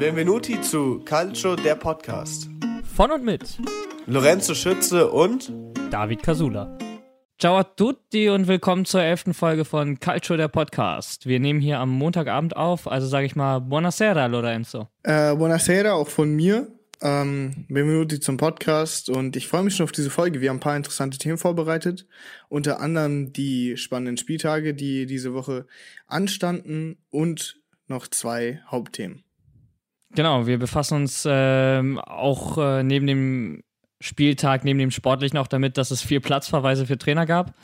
Benvenuti zu Calcio, der Podcast. Von und mit Lorenzo Schütze und David Casula. Ciao a tutti und willkommen zur elften Folge von Calcio, der Podcast. Wir nehmen hier am Montagabend auf, also sage ich mal Buonasera, Lorenzo. Äh, buonasera, auch von mir. Ähm, Benvenuti zum Podcast und ich freue mich schon auf diese Folge. Wir haben ein paar interessante Themen vorbereitet. Unter anderem die spannenden Spieltage, die diese Woche anstanden und noch zwei Hauptthemen. Genau, wir befassen uns ähm, auch äh, neben dem Spieltag, neben dem Sportlichen auch damit, dass es viel Platzverweise für Trainer gab.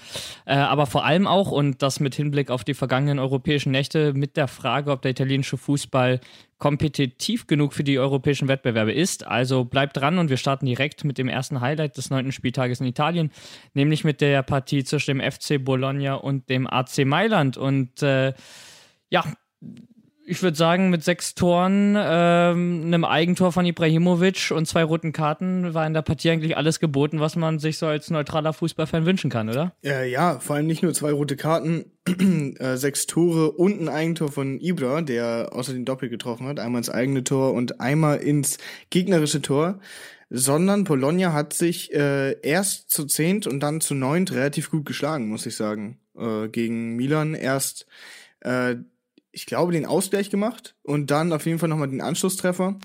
Äh, aber vor allem auch, und das mit Hinblick auf die vergangenen europäischen Nächte, mit der Frage, ob der italienische Fußball kompetitiv genug für die europäischen Wettbewerbe ist. Also bleibt dran und wir starten direkt mit dem ersten Highlight des neunten Spieltages in Italien, nämlich mit der Partie zwischen dem FC Bologna und dem AC Mailand. Und äh, ja, ich würde sagen, mit sechs Toren, ähm, einem Eigentor von Ibrahimovic und zwei roten Karten war in der Partie eigentlich alles geboten, was man sich so als neutraler Fußballfan wünschen kann, oder? Äh, ja, vor allem nicht nur zwei rote Karten, äh, sechs Tore und ein Eigentor von Ibra, der außer den Doppel getroffen hat, einmal ins eigene Tor und einmal ins gegnerische Tor, sondern Bologna hat sich äh, erst zu zehnt und dann zu neunt relativ gut geschlagen, muss ich sagen, äh, gegen Milan erst äh, ich glaube, den Ausgleich gemacht und dann auf jeden Fall nochmal den Anschlusstreffer.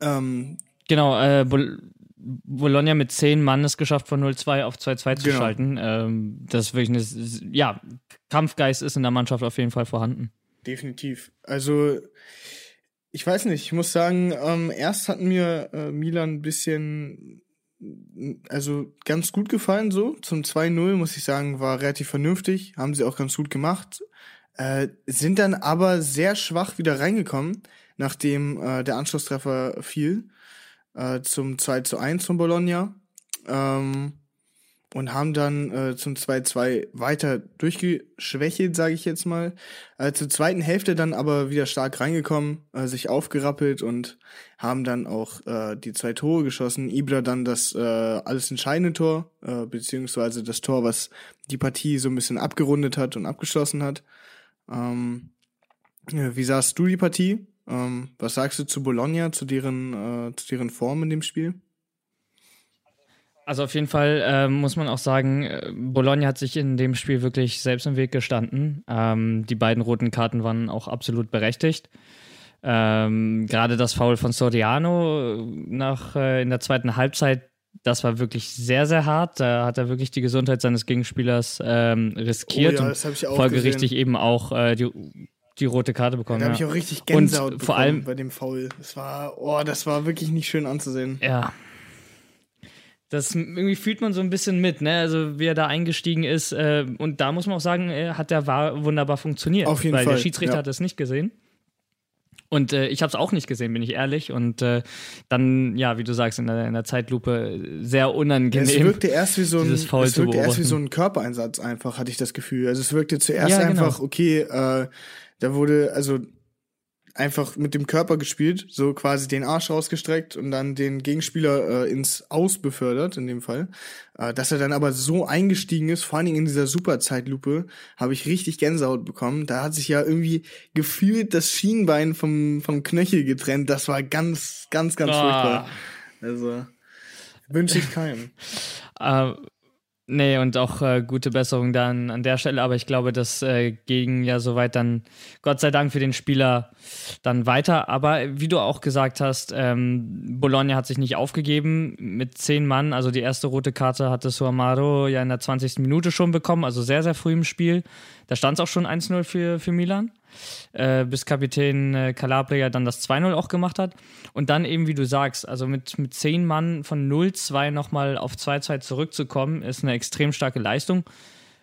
Ähm, genau, äh, Bol Bologna mit zehn Mann es geschafft, von 0-2 auf 2-2 zu genau. schalten. Ähm, das ist wirklich eine, ja, Kampfgeist ist in der Mannschaft auf jeden Fall vorhanden. Definitiv. Also, ich weiß nicht, ich muss sagen, ähm, erst hatten mir äh, Milan ein bisschen also ganz gut gefallen so. Zum 2-0 muss ich sagen, war relativ vernünftig, haben sie auch ganz gut gemacht. Äh, sind dann aber sehr schwach wieder reingekommen, nachdem äh, der Anschlusstreffer fiel äh, zum 2 zu 1 von Bologna. Ähm, und haben dann äh, zum 2-2 weiter durchgeschwächelt, sage ich jetzt mal. Äh, zur zweiten Hälfte dann aber wieder stark reingekommen, äh, sich aufgerappelt und haben dann auch äh, die zwei Tore geschossen. Ibra dann das äh, alles entscheidende Tor, äh, beziehungsweise das Tor, was die Partie so ein bisschen abgerundet hat und abgeschlossen hat. Ähm, wie sahst du die Partie? Ähm, was sagst du zu Bologna, zu deren, äh, zu deren Form in dem Spiel? Also auf jeden Fall äh, muss man auch sagen, äh, Bologna hat sich in dem Spiel wirklich selbst im Weg gestanden. Ähm, die beiden roten Karten waren auch absolut berechtigt. Ähm, Gerade das Foul von Soriano nach äh, in der zweiten Halbzeit das war wirklich sehr, sehr hart. Da hat er wirklich die Gesundheit seines Gegenspielers ähm, riskiert oh ja, das und ich auch folgerichtig gesehen. eben auch äh, die, die rote Karte bekommen. Da ja. habe ich auch richtig Gänsehaut und vor allem bei dem Foul. Das war, oh, das war wirklich nicht schön anzusehen. Ja. Das irgendwie fühlt man so ein bisschen mit, ne? Also wie er da eingestiegen ist. Äh, und da muss man auch sagen, äh, hat der war wunderbar funktioniert. Auf jeden weil Fall. der Schiedsrichter ja. hat es nicht gesehen. Und äh, ich habe es auch nicht gesehen, bin ich ehrlich. Und äh, dann, ja, wie du sagst, in der, in der Zeitlupe sehr unangenehm. Es wirkte erst wie so ein, es wirkte erst wie so ein Körpereinsatz einfach, hatte ich das Gefühl. Also es wirkte zuerst ja, genau. einfach, okay, äh, da wurde, also einfach mit dem Körper gespielt, so quasi den Arsch rausgestreckt und dann den Gegenspieler äh, ins Aus befördert, in dem Fall. Äh, dass er dann aber so eingestiegen ist, vor allen Dingen in dieser Superzeitlupe, habe ich richtig Gänsehaut bekommen. Da hat sich ja irgendwie gefühlt das Schienbein vom, vom Knöchel getrennt. Das war ganz, ganz, ganz ah. furchtbar. Also wünsche ich keinem. Uh, Nee, und auch äh, gute Besserung dann an der Stelle, aber ich glaube, das äh, ging ja soweit dann, Gott sei Dank für den Spieler dann weiter. Aber wie du auch gesagt hast, ähm, Bologna hat sich nicht aufgegeben mit zehn Mann. Also die erste rote Karte hatte Suamaro ja in der 20. Minute schon bekommen, also sehr, sehr früh im Spiel. Da stand es auch schon 1-0 für, für Milan äh, bis Kapitän äh, Calabria dann das 2-0 auch gemacht hat. Und dann eben, wie du sagst, also mit, mit 10 Mann von 0-2 nochmal auf 2-2 zurückzukommen, ist eine extrem starke Leistung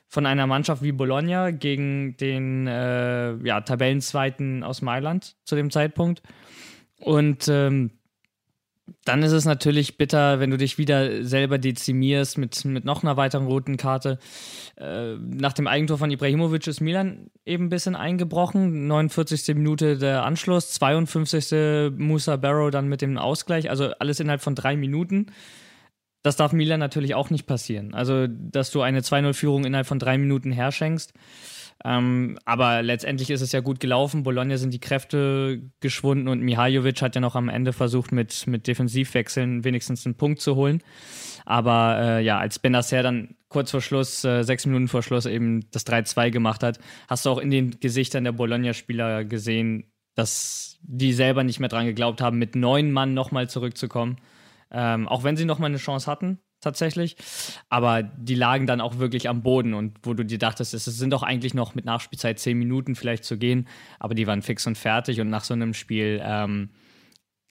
von einer Mannschaft wie Bologna gegen den äh, ja, Tabellenzweiten aus Mailand zu dem Zeitpunkt. Und ähm, dann ist es natürlich bitter, wenn du dich wieder selber dezimierst mit, mit noch einer weiteren roten Karte. Äh, nach dem Eigentor von Ibrahimovic ist Milan eben ein bisschen eingebrochen. 49. Minute der Anschluss, 52. Musa Barrow dann mit dem Ausgleich. Also alles innerhalb von drei Minuten. Das darf Milan natürlich auch nicht passieren. Also, dass du eine 2-0-Führung innerhalb von drei Minuten herschenkst. Ähm, aber letztendlich ist es ja gut gelaufen. Bologna sind die Kräfte geschwunden und Mihajovic hat ja noch am Ende versucht, mit, mit Defensivwechseln wenigstens einen Punkt zu holen. Aber äh, ja, als Benacer dann kurz vor Schluss, äh, sechs Minuten vor Schluss eben das 3-2 gemacht hat, hast du auch in den Gesichtern der Bologna-Spieler gesehen, dass die selber nicht mehr dran geglaubt haben, mit neun Mann nochmal zurückzukommen. Ähm, auch wenn sie nochmal eine Chance hatten, tatsächlich. Aber die lagen dann auch wirklich am Boden und wo du dir dachtest, es sind doch eigentlich noch mit Nachspielzeit zehn Minuten vielleicht zu gehen, aber die waren fix und fertig und nach so einem Spiel ähm,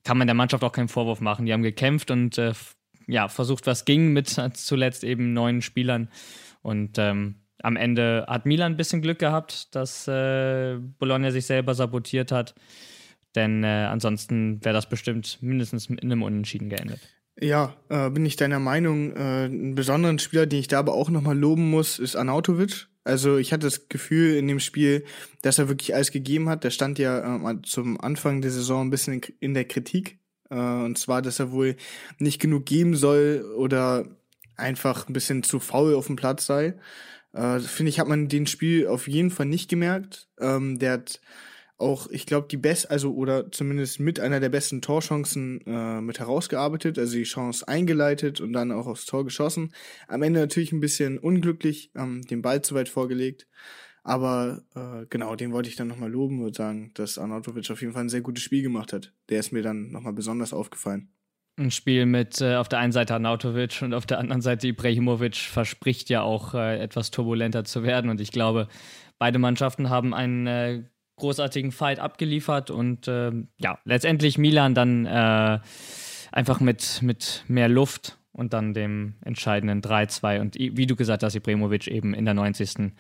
kann man der Mannschaft auch keinen Vorwurf machen. Die haben gekämpft und äh, ja, versucht, was ging mit zuletzt eben neun Spielern und ähm, am Ende hat Milan ein bisschen Glück gehabt, dass äh, Bologna sich selber sabotiert hat. Denn äh, ansonsten wäre das bestimmt mindestens in einem Unentschieden geendet. Ja, äh, bin ich deiner Meinung. Äh, einen besonderen Spieler, den ich da aber auch nochmal loben muss, ist Anautovic. Also ich hatte das Gefühl in dem Spiel, dass er wirklich alles gegeben hat. Der stand ja äh, zum Anfang der Saison ein bisschen in, der Kritik. Äh, und zwar, dass er wohl nicht genug geben soll oder einfach ein bisschen zu faul auf dem Platz sei. Äh, Finde ich, hat man den Spiel auf jeden Fall nicht gemerkt. Ähm, der hat auch, ich glaube, die best, also oder zumindest mit einer der besten Torchancen äh, mit herausgearbeitet, also die Chance eingeleitet und dann auch aufs Tor geschossen. Am Ende natürlich ein bisschen unglücklich, ähm, den Ball zu weit vorgelegt. Aber äh, genau, den wollte ich dann nochmal loben und sagen, dass Arnautovic auf jeden Fall ein sehr gutes Spiel gemacht hat. Der ist mir dann nochmal besonders aufgefallen. Ein Spiel mit äh, auf der einen Seite Arnautovic und auf der anderen Seite Ibrahimovic verspricht ja auch äh, etwas turbulenter zu werden. Und ich glaube, beide Mannschaften haben einen äh, großartigen Fight abgeliefert und äh, ja, letztendlich Milan dann äh, einfach mit, mit mehr Luft und dann dem entscheidenden 3-2 und wie du gesagt hast, Ibrahimovic eben in der 90.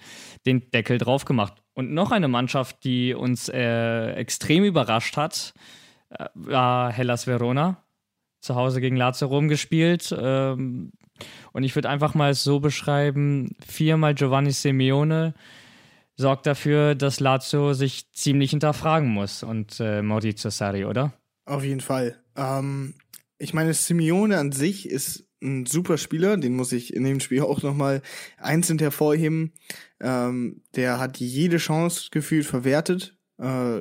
den Deckel drauf gemacht. Und noch eine Mannschaft, die uns äh, extrem überrascht hat, äh, war Hellas Verona. Zu Hause gegen Lazio Rom gespielt. Ähm, und ich würde einfach mal so beschreiben: viermal Giovanni Simeone, sorgt dafür, dass Lazio sich ziemlich hinterfragen muss und äh, Maurizio Sarri, oder? Auf jeden Fall. Ähm, ich meine, Simeone an sich ist ein super Spieler, den muss ich in dem Spiel auch nochmal einzeln hervorheben. Ähm, der hat jede Chance gefühlt verwertet. Äh,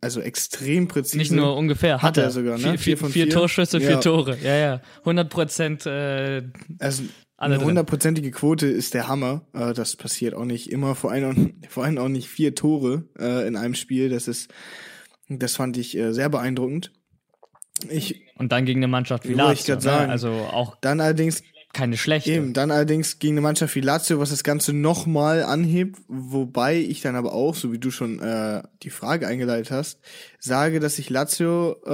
also extrem präzise. Nicht nur ungefähr, hat, er, er sogar, ne? Vier, vier, vier, vier Torschüsse, ja. vier Tore. Ja, ja. 100 Prozent. Äh, also eine hundertprozentige Quote ist der Hammer. Äh, das passiert auch nicht immer, vor allem, vor allem auch nicht vier Tore äh, in einem Spiel. Das ist, das fand ich äh, sehr beeindruckend. Ich, und dann gegen eine Mannschaft wie Lazio. Ich sagen, ne? Also auch dann allerdings keine schlechte. Eben, dann allerdings gegen eine Mannschaft wie Lazio, was das Ganze nochmal anhebt, wobei ich dann aber auch, so wie du schon äh, die Frage eingeleitet hast, sage, dass sich Lazio, äh,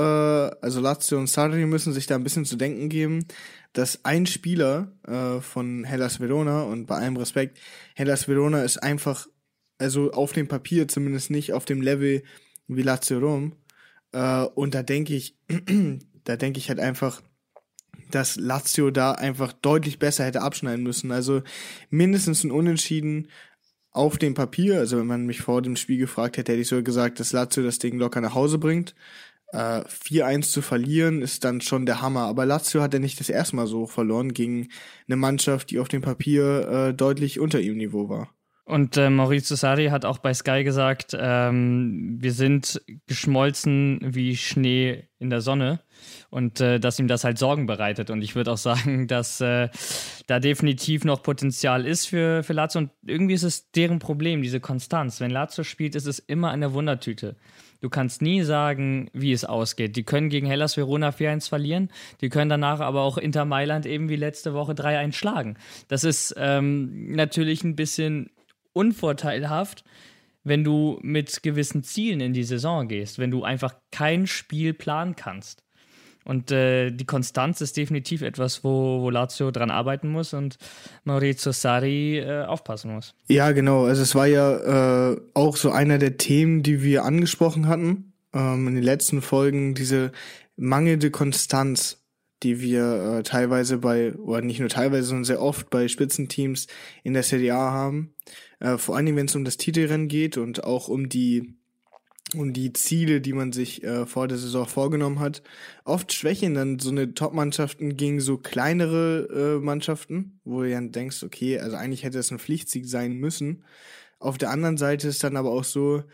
also Lazio und Sarri müssen sich da ein bisschen zu denken geben, dass ein Spieler äh, von Hellas Verona und bei allem Respekt, Hellas Verona ist einfach, also auf dem Papier zumindest nicht auf dem Level wie Lazio Rom. Äh, und da denke ich, da denke ich halt einfach, dass Lazio da einfach deutlich besser hätte abschneiden müssen. Also mindestens ein Unentschieden auf dem Papier. Also wenn man mich vor dem Spiel gefragt hätte, hätte ich so gesagt, dass Lazio das Ding locker nach Hause bringt äh, 4-1 zu verlieren, ist dann schon der Hammer. Aber Lazio hat ja nicht das erste Mal so verloren gegen eine Mannschaft, die auf dem Papier äh, deutlich unter ihrem Niveau war. Und äh, Maurizio Sarri hat auch bei Sky gesagt, ähm, wir sind geschmolzen wie Schnee in der Sonne und äh, dass ihm das halt Sorgen bereitet. Und ich würde auch sagen, dass äh, da definitiv noch Potenzial ist für, für Lazio. Und irgendwie ist es deren Problem, diese Konstanz. Wenn Lazio spielt, ist es immer eine Wundertüte. Du kannst nie sagen, wie es ausgeht. Die können gegen Hellas Verona 4-1 verlieren, die können danach aber auch Inter Mailand eben wie letzte Woche 3-1 schlagen. Das ist ähm, natürlich ein bisschen unvorteilhaft, wenn du mit gewissen Zielen in die Saison gehst, wenn du einfach kein Spiel planen kannst. Und äh, die Konstanz ist definitiv etwas, wo, wo Lazio dran arbeiten muss und Maurizio Sarri äh, aufpassen muss. Ja, genau. Also es war ja äh, auch so einer der Themen, die wir angesprochen hatten ähm, in den letzten Folgen, diese mangelnde Konstanz, die wir äh, teilweise bei, oder nicht nur teilweise, sondern sehr oft bei Spitzenteams in der Serie A haben. Äh, vor allen Dingen, wenn es um das Titelrennen geht und auch um die und die Ziele, die man sich äh, vor der Saison vorgenommen hat. Oft schwächen dann so eine Top-Mannschaften gegen so kleinere äh, Mannschaften, wo du dann denkst, okay, also eigentlich hätte es ein Pflichtsieg sein müssen. Auf der anderen Seite ist dann aber auch so,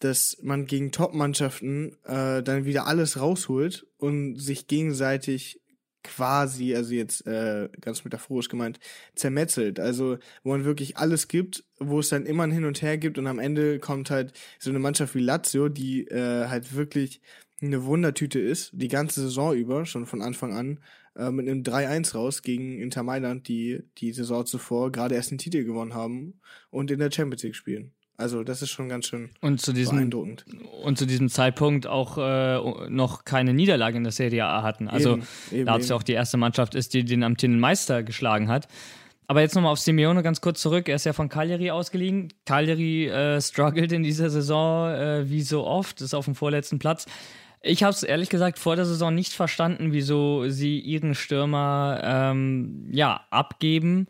dass man gegen Top-Mannschaften äh, dann wieder alles rausholt und sich gegenseitig quasi, also jetzt äh, ganz metaphorisch gemeint, zermetzelt. Also wo man wirklich alles gibt, wo es dann immer ein Hin und Her gibt und am Ende kommt halt so eine Mannschaft wie Lazio, die äh, halt wirklich eine Wundertüte ist, die ganze Saison über, schon von Anfang an, äh, mit einem 3-1 raus gegen Inter Mailand, die die Saison zuvor gerade erst den Titel gewonnen haben und in der Champions League spielen. Also das ist schon ganz schön und zu diesem, beeindruckend. Und zu diesem Zeitpunkt auch äh, noch keine Niederlage in der Serie A hatten. Also eben, eben, da es ja auch die erste Mannschaft ist, die den amtierenden Meister geschlagen hat. Aber jetzt nochmal auf Simeone ganz kurz zurück. Er ist ja von Cagliari ausgeliehen. Cagliari äh, struggelt in dieser Saison äh, wie so oft, ist auf dem vorletzten Platz. Ich habe es ehrlich gesagt vor der Saison nicht verstanden, wieso sie ihren Stürmer ähm, ja, abgeben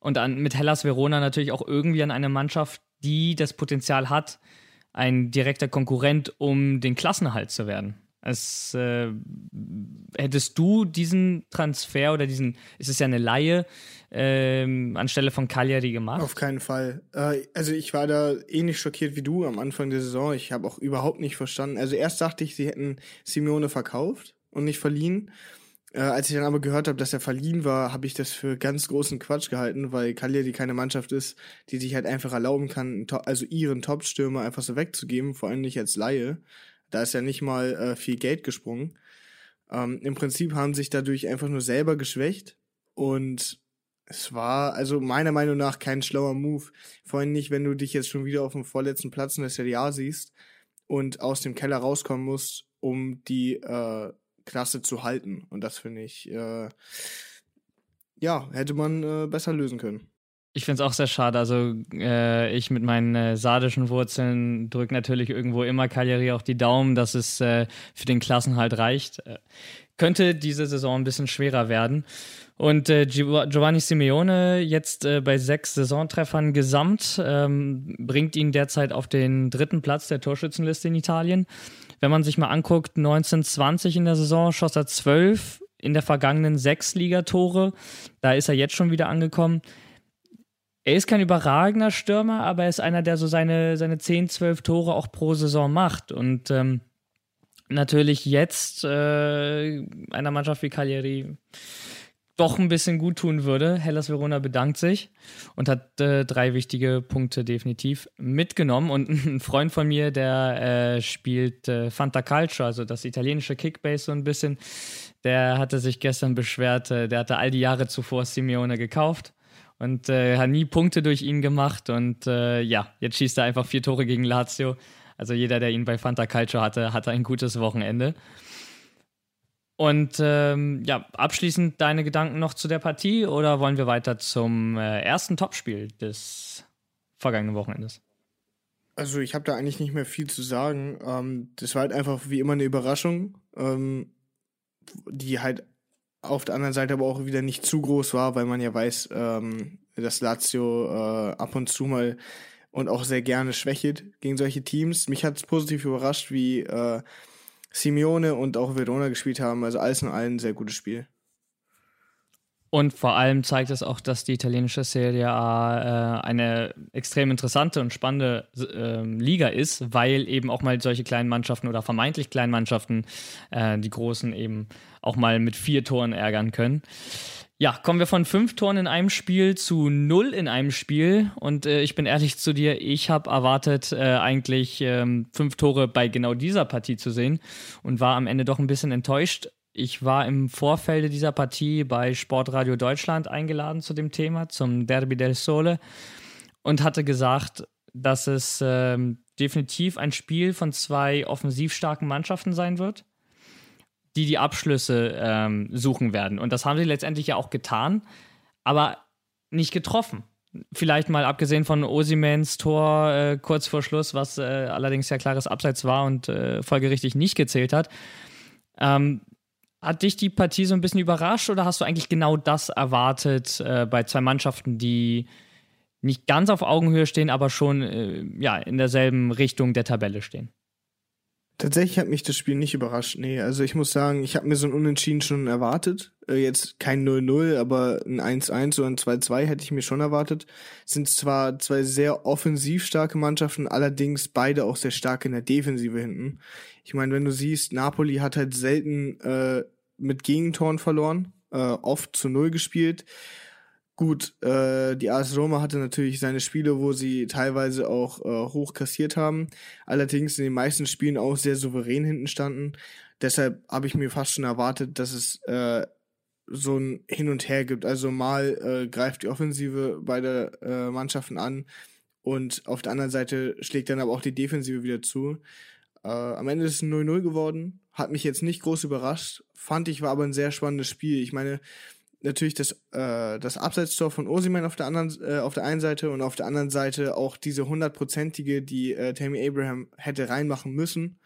und an, mit Hellas Verona natürlich auch irgendwie an eine Mannschaft die das Potenzial hat, ein direkter Konkurrent um den Klassenerhalt zu werden. Es, äh, hättest du diesen Transfer oder diesen, es ist ja eine Laie, äh, anstelle von Cagliari gemacht? Auf keinen Fall. Äh, also ich war da ähnlich schockiert wie du am Anfang der Saison. Ich habe auch überhaupt nicht verstanden. Also erst dachte ich, sie hätten Simeone verkauft und nicht verliehen. Äh, als ich dann aber gehört habe, dass er verliehen war, habe ich das für ganz großen Quatsch gehalten, weil Cagliari keine Mannschaft ist, die sich halt einfach erlauben kann, also ihren Topstürmer einfach so wegzugeben, vor allem nicht als Laie. Da ist ja nicht mal äh, viel Geld gesprungen. Ähm, Im Prinzip haben sich dadurch einfach nur selber geschwächt und es war also meiner Meinung nach kein schlauer Move. Vor allem nicht, wenn du dich jetzt schon wieder auf dem vorletzten Platz in der Serie A siehst und aus dem Keller rauskommen musst, um die äh, Klasse zu halten. Und das finde ich, äh, ja, hätte man äh, besser lösen können. Ich finde es auch sehr schade. Also äh, ich mit meinen äh, sardischen Wurzeln drücke natürlich irgendwo immer Cagliari auch die Daumen, dass es äh, für den Klassenhalt reicht. Äh, könnte diese Saison ein bisschen schwerer werden. Und äh, Giovanni Simeone jetzt äh, bei sechs Saisontreffern gesamt ähm, bringt ihn derzeit auf den dritten Platz der Torschützenliste in Italien. Wenn man sich mal anguckt, 1920 in der Saison schoss er zwölf, in der vergangenen sechs Ligatore. Da ist er jetzt schon wieder angekommen. Er ist kein überragender Stürmer, aber er ist einer, der so seine, seine 10, 12 Tore auch pro Saison macht. Und ähm, natürlich jetzt äh, einer Mannschaft wie Cagliari doch ein bisschen gut tun würde. Hellas Verona bedankt sich und hat äh, drei wichtige Punkte definitiv mitgenommen. Und ein Freund von mir, der äh, spielt äh, Fanta Calcio, also das italienische Kickbase so ein bisschen, der hatte sich gestern beschwert, äh, der hatte all die Jahre zuvor Simeone gekauft und äh, hat nie Punkte durch ihn gemacht. Und äh, ja, jetzt schießt er einfach vier Tore gegen Lazio. Also jeder, der ihn bei Fanta Calcio hatte, hatte ein gutes Wochenende. Und ähm, ja, abschließend deine Gedanken noch zu der Partie oder wollen wir weiter zum äh, ersten Topspiel des vergangenen Wochenendes? Also ich habe da eigentlich nicht mehr viel zu sagen. Ähm, das war halt einfach wie immer eine Überraschung, ähm, die halt auf der anderen Seite aber auch wieder nicht zu groß war, weil man ja weiß, ähm, dass Lazio äh, ab und zu mal und auch sehr gerne schwächelt gegen solche Teams. Mich hat es positiv überrascht, wie äh, Simeone und auch Verona gespielt haben. Also alles in allem ein sehr gutes Spiel. Und vor allem zeigt es auch, dass die italienische Serie A äh, eine extrem interessante und spannende äh, Liga ist, weil eben auch mal solche kleinen Mannschaften oder vermeintlich kleinen Mannschaften äh, die großen eben auch mal mit vier Toren ärgern können. Ja, kommen wir von fünf Toren in einem Spiel zu null in einem Spiel. Und äh, ich bin ehrlich zu dir, ich habe erwartet, äh, eigentlich ähm, fünf Tore bei genau dieser Partie zu sehen und war am Ende doch ein bisschen enttäuscht. Ich war im Vorfeld dieser Partie bei Sportradio Deutschland eingeladen zu dem Thema, zum Derby del Sole, und hatte gesagt, dass es ähm, definitiv ein Spiel von zwei offensiv starken Mannschaften sein wird die die Abschlüsse ähm, suchen werden. Und das haben sie letztendlich ja auch getan, aber nicht getroffen. Vielleicht mal abgesehen von Osimens Tor äh, kurz vor Schluss, was äh, allerdings ja klares Abseits war und äh, folgerichtig nicht gezählt hat. Ähm, hat dich die Partie so ein bisschen überrascht oder hast du eigentlich genau das erwartet äh, bei zwei Mannschaften, die nicht ganz auf Augenhöhe stehen, aber schon äh, ja, in derselben Richtung der Tabelle stehen? Tatsächlich hat mich das Spiel nicht überrascht. Nee, also ich muss sagen, ich habe mir so ein Unentschieden schon erwartet. Äh, jetzt kein 0-0, aber ein 1-1 oder ein 2-2 hätte ich mir schon erwartet. Sind zwar zwei sehr offensiv starke Mannschaften, allerdings beide auch sehr stark in der Defensive hinten. Ich meine, wenn du siehst, Napoli hat halt selten äh, mit Gegentoren verloren, äh, oft zu Null gespielt. Gut, äh, die AS Roma hatte natürlich seine Spiele, wo sie teilweise auch äh, hoch kassiert haben, allerdings in den meisten Spielen auch sehr souverän hinten standen. Deshalb habe ich mir fast schon erwartet, dass es äh, so ein Hin und Her gibt. Also mal äh, greift die Offensive beider äh, Mannschaften an und auf der anderen Seite schlägt dann aber auch die Defensive wieder zu. Äh, am Ende ist es ein 0-0 geworden, hat mich jetzt nicht groß überrascht, fand ich war aber ein sehr spannendes Spiel. Ich meine, natürlich das, äh, das Abseitstor von Osiman auf der anderen, äh, auf der einen Seite und auf der anderen Seite auch diese hundertprozentige, die äh, Tammy Abraham hätte reinmachen müssen,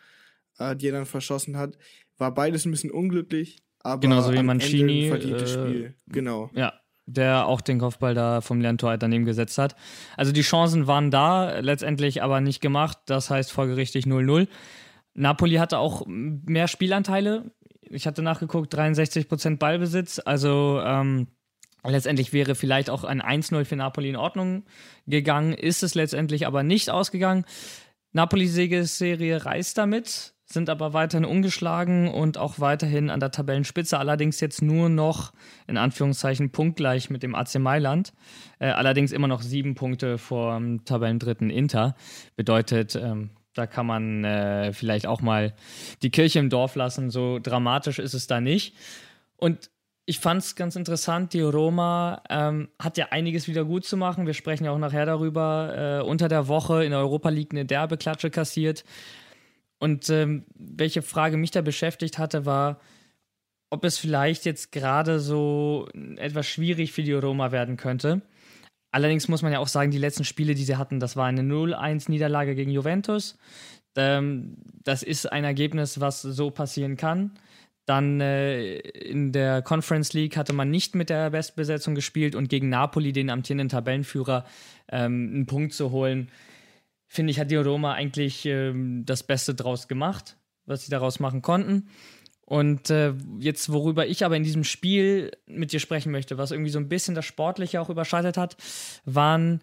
äh, die er dann verschossen hat. War beides ein bisschen unglücklich, aber genauso wie Mancini, verdientes äh, Spiel. Genau. Ja, der auch den Kopfball da vom Lerntor daneben gesetzt hat. Also die Chancen waren da, letztendlich aber nicht gemacht. Das heißt folgerichtig 0-0. Napoli hatte auch mehr Spielanteile ich hatte nachgeguckt, 63% Ballbesitz. Also ähm, letztendlich wäre vielleicht auch ein 1-0 für Napoli in Ordnung gegangen, ist es letztendlich aber nicht ausgegangen. Napoli-Serie reist damit, sind aber weiterhin ungeschlagen und auch weiterhin an der Tabellenspitze, allerdings jetzt nur noch in Anführungszeichen punktgleich mit dem AC Mailand, äh, allerdings immer noch sieben Punkte vor dem Tabellendritten Inter. Bedeutet, ähm, da kann man äh, vielleicht auch mal die Kirche im Dorf lassen. So dramatisch ist es da nicht. Und ich fand es ganz interessant, die Roma ähm, hat ja einiges wieder gut zu machen. Wir sprechen ja auch nachher darüber. Äh, unter der Woche in der Europa League eine derbe Klatsche kassiert. Und ähm, welche Frage mich da beschäftigt hatte, war, ob es vielleicht jetzt gerade so etwas schwierig für die Roma werden könnte. Allerdings muss man ja auch sagen, die letzten Spiele, die sie hatten, das war eine 0-1-Niederlage gegen Juventus. Ähm, das ist ein Ergebnis, was so passieren kann. Dann äh, in der Conference League hatte man nicht mit der Bestbesetzung gespielt und gegen Napoli, den amtierenden Tabellenführer, ähm, einen Punkt zu holen, finde ich, hat die Roma eigentlich ähm, das Beste draus gemacht, was sie daraus machen konnten. Und äh, jetzt, worüber ich aber in diesem Spiel mit dir sprechen möchte, was irgendwie so ein bisschen das Sportliche auch überschattet hat, waren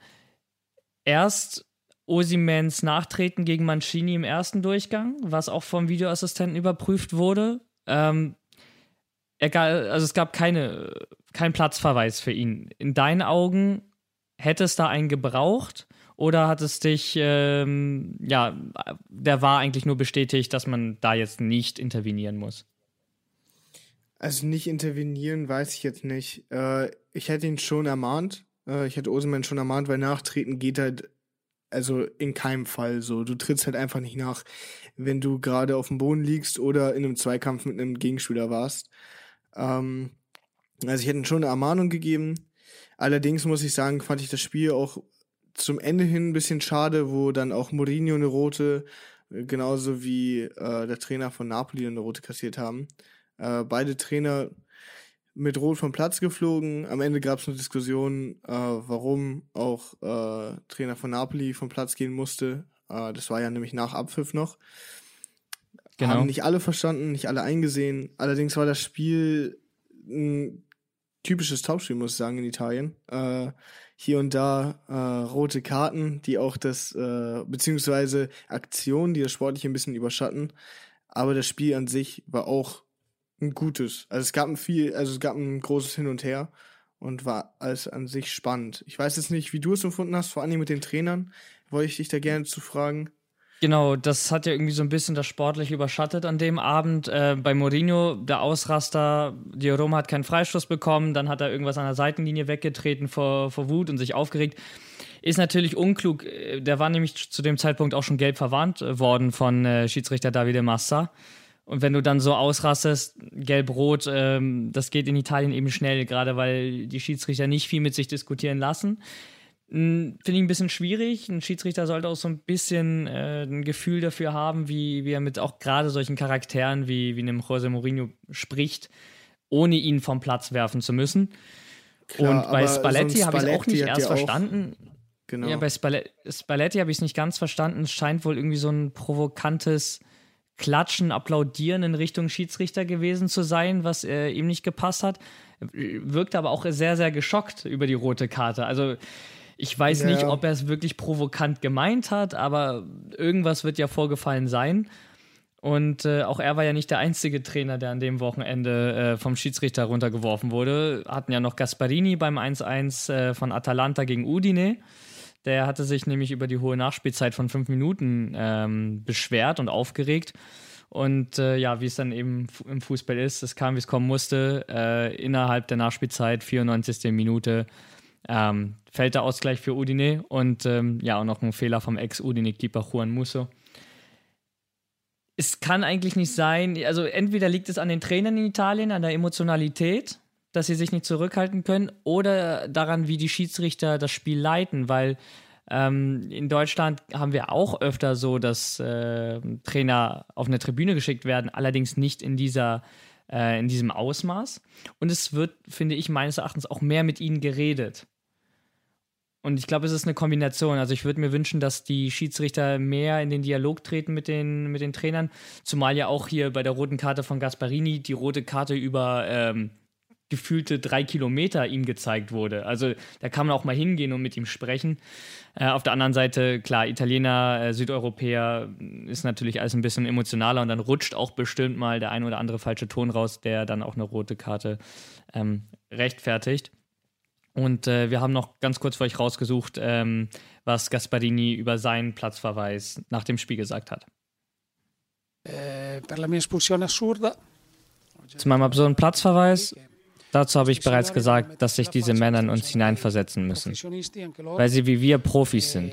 erst Osimens Nachtreten gegen Mancini im ersten Durchgang, was auch vom Videoassistenten überprüft wurde. Ähm, egal, also es gab keine, keinen Platzverweis für ihn. In deinen Augen hätte es da einen gebraucht? Oder hat es dich, ähm, ja, der war eigentlich nur bestätigt, dass man da jetzt nicht intervenieren muss? Also nicht intervenieren, weiß ich jetzt nicht. Äh, ich hätte ihn schon ermahnt. Äh, ich hätte Oseman schon ermahnt, weil nachtreten geht halt, also in keinem Fall so. Du trittst halt einfach nicht nach, wenn du gerade auf dem Boden liegst oder in einem Zweikampf mit einem Gegenspieler warst. Ähm, also ich hätte schon eine Ermahnung gegeben. Allerdings muss ich sagen, fand ich das Spiel auch zum Ende hin ein bisschen schade, wo dann auch Mourinho eine rote, genauso wie äh, der Trainer von Napoli eine rote kassiert haben. Äh, beide Trainer mit Rot vom Platz geflogen. Am Ende gab es eine Diskussion, äh, warum auch äh, Trainer von Napoli vom Platz gehen musste. Äh, das war ja nämlich nach Abpfiff noch. Genau. Haben nicht alle verstanden, nicht alle eingesehen. Allerdings war das Spiel ein typisches Topspiel, muss ich sagen, in Italien. Äh, hier und da äh, rote Karten, die auch das, äh, beziehungsweise Aktionen, die das Sportliche ein bisschen überschatten. Aber das Spiel an sich war auch ein gutes. Also es gab ein viel, also es gab ein großes Hin und Her und war alles an sich spannend. Ich weiß jetzt nicht, wie du es empfunden hast, vor allem mit den Trainern. Wollte ich dich da gerne zu fragen. Genau, das hat ja irgendwie so ein bisschen das Sportliche überschattet an dem Abend. Äh, bei Mourinho, der Ausraster, die Roma hat keinen Freistoß bekommen, dann hat er irgendwas an der Seitenlinie weggetreten vor, vor Wut und sich aufgeregt. Ist natürlich unklug. Äh, der war nämlich zu dem Zeitpunkt auch schon gelb verwarnt äh, worden von äh, Schiedsrichter Davide Massa. Und wenn du dann so ausrastest, gelb-rot, ähm, das geht in Italien eben schnell, gerade weil die Schiedsrichter nicht viel mit sich diskutieren lassen. Hm, finde ich ein bisschen schwierig. Ein Schiedsrichter sollte auch so ein bisschen äh, ein Gefühl dafür haben, wie, wie er mit auch gerade solchen Charakteren wie, wie einem Jose Mourinho spricht, ohne ihn vom Platz werfen zu müssen. Klar, und bei Spalletti so habe ich es auch nicht erst verstanden. Genau. Ja, bei Spalletti, Spalletti habe ich es nicht ganz verstanden. Es scheint wohl irgendwie so ein provokantes Klatschen, Applaudieren in Richtung Schiedsrichter gewesen zu sein, was äh, ihm nicht gepasst hat. Wirkte aber auch sehr, sehr geschockt über die rote Karte. Also ich weiß ja. nicht, ob er es wirklich provokant gemeint hat, aber irgendwas wird ja vorgefallen sein. Und äh, auch er war ja nicht der einzige Trainer, der an dem Wochenende äh, vom Schiedsrichter runtergeworfen wurde. Hatten ja noch Gasparini beim 1-1 äh, von Atalanta gegen Udine. Der hatte sich nämlich über die hohe Nachspielzeit von fünf Minuten ähm, beschwert und aufgeregt. Und äh, ja, wie es dann eben im Fußball ist, es kam, wie es kommen musste. Äh, innerhalb der Nachspielzeit, 94. Minute, ähm, fällt der Ausgleich für Udine und ähm, ja, auch noch ein Fehler vom Ex-Udine-Keeper Juan Musso. Es kann eigentlich nicht sein, also entweder liegt es an den Trainern in Italien, an der Emotionalität, dass sie sich nicht zurückhalten können, oder daran, wie die Schiedsrichter das Spiel leiten, weil ähm, in Deutschland haben wir auch öfter so, dass äh, Trainer auf eine Tribüne geschickt werden, allerdings nicht in dieser äh, in diesem Ausmaß. Und es wird, finde ich, meines Erachtens auch mehr mit ihnen geredet. Und ich glaube, es ist eine Kombination. Also ich würde mir wünschen, dass die Schiedsrichter mehr in den Dialog treten mit den, mit den Trainern. Zumal ja auch hier bei der roten Karte von Gasparini die rote Karte über ähm, gefühlte drei Kilometer ihm gezeigt wurde. Also da kann man auch mal hingehen und mit ihm sprechen. Äh, auf der anderen Seite, klar, Italiener, äh, Südeuropäer ist natürlich alles ein bisschen emotionaler und dann rutscht auch bestimmt mal der ein oder andere falsche Ton raus, der dann auch eine rote Karte ähm, rechtfertigt. Und äh, wir haben noch ganz kurz für euch rausgesucht, ähm, was Gasparini über seinen Platzverweis nach dem Spiel gesagt hat. Äh, per la mia espulsione assurda. Zu meinem absurden Platzverweis Dazu habe ich bereits gesagt, dass sich diese Männer in uns hineinversetzen müssen, weil sie wie wir Profis sind.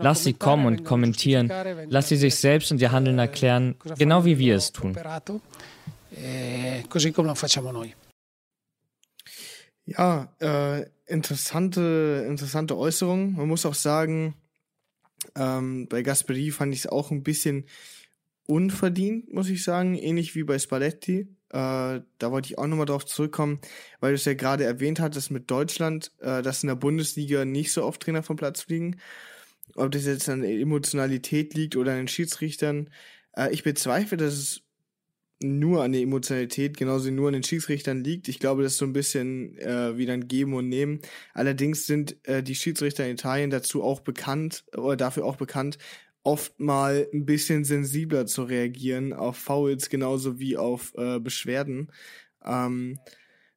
Lass sie kommen und kommentieren, lass sie sich selbst und ihr Handeln erklären, genau wie wir es tun. Ja, äh, interessante, interessante Äußerung. Man muss auch sagen, ähm, bei Gasperi fand ich es auch ein bisschen unverdient, muss ich sagen, ähnlich wie bei Spalletti. Äh, da wollte ich auch nochmal drauf zurückkommen, weil du es ja gerade erwähnt hattest mit Deutschland, äh, dass in der Bundesliga nicht so oft Trainer vom Platz fliegen. Ob das jetzt an der Emotionalität liegt oder an den Schiedsrichtern. Äh, ich bezweifle, dass es nur an der Emotionalität, genauso wie nur an den Schiedsrichtern liegt. Ich glaube, das ist so ein bisschen äh, wie ein Geben und Nehmen. Allerdings sind äh, die Schiedsrichter in Italien dazu auch bekannt oder dafür auch bekannt, oft mal ein bisschen sensibler zu reagieren auf Fouls genauso wie auf äh, Beschwerden. Ähm,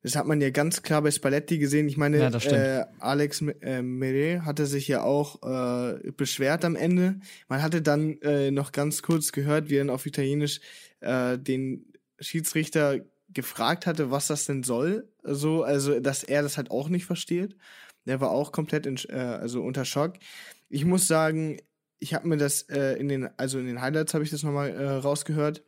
das hat man ja ganz klar bei Spalletti gesehen. Ich meine, ja, äh, Alex äh, Mere hatte sich ja auch äh, beschwert am Ende. Man hatte dann äh, noch ganz kurz gehört, wie er auf Italienisch äh, den Schiedsrichter gefragt hatte, was das denn soll. So, also, dass er das halt auch nicht versteht. Der war auch komplett in, äh, also unter Schock. Ich muss sagen, ich habe mir das äh, in den, also in den Highlights habe ich das nochmal äh, rausgehört.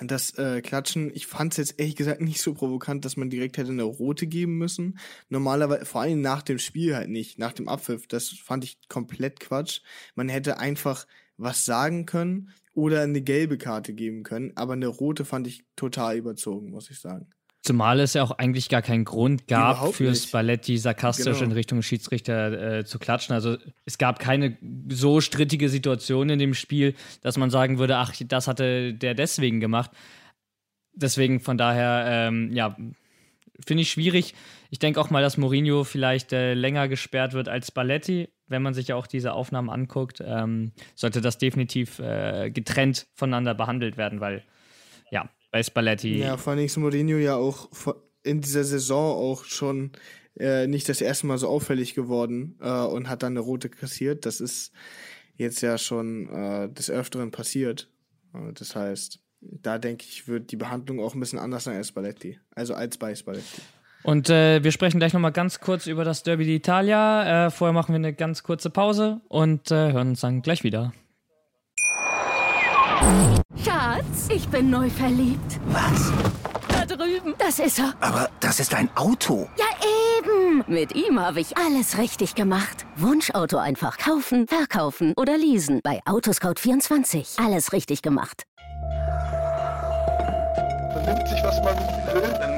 Das äh, Klatschen, ich fand es jetzt ehrlich gesagt nicht so provokant, dass man direkt hätte eine rote geben müssen. Normalerweise, vor allem nach dem Spiel halt nicht, nach dem Abpfiff. Das fand ich komplett Quatsch. Man hätte einfach was sagen können oder eine gelbe Karte geben können, aber eine rote fand ich total überzogen, muss ich sagen. Zumal es ja auch eigentlich gar keinen Grund gab, Überhaupt für nicht. Spalletti sarkastisch genau. in Richtung Schiedsrichter äh, zu klatschen. Also es gab keine so strittige Situation in dem Spiel, dass man sagen würde, ach, das hatte der deswegen gemacht. Deswegen von daher, ähm, ja, finde ich schwierig. Ich denke auch mal, dass Mourinho vielleicht äh, länger gesperrt wird als Spalletti. Wenn man sich ja auch diese Aufnahmen anguckt, ähm, sollte das definitiv äh, getrennt voneinander behandelt werden, weil ja, bei Spalletti. Ja, vor allem ist Mourinho ja auch in dieser Saison auch schon äh, nicht das erste Mal so auffällig geworden äh, und hat dann eine rote kassiert. Das ist jetzt ja schon äh, des Öfteren passiert. Äh, das heißt, da denke ich, wird die Behandlung auch ein bisschen anders sein als Spalletti. Also als bei Spalletti. Und äh, wir sprechen gleich nochmal ganz kurz über das Derby d'Italia. Äh, vorher machen wir eine ganz kurze Pause und äh, hören uns dann gleich wieder. Schatz, ich bin neu verliebt. Was? Da drüben. Das ist er. Aber das ist ein Auto. Ja, eben. Mit ihm habe ich alles richtig gemacht. Wunschauto einfach kaufen, verkaufen oder leasen. Bei Autoscout24. Alles richtig gemacht. Vernimmt sich, was man will.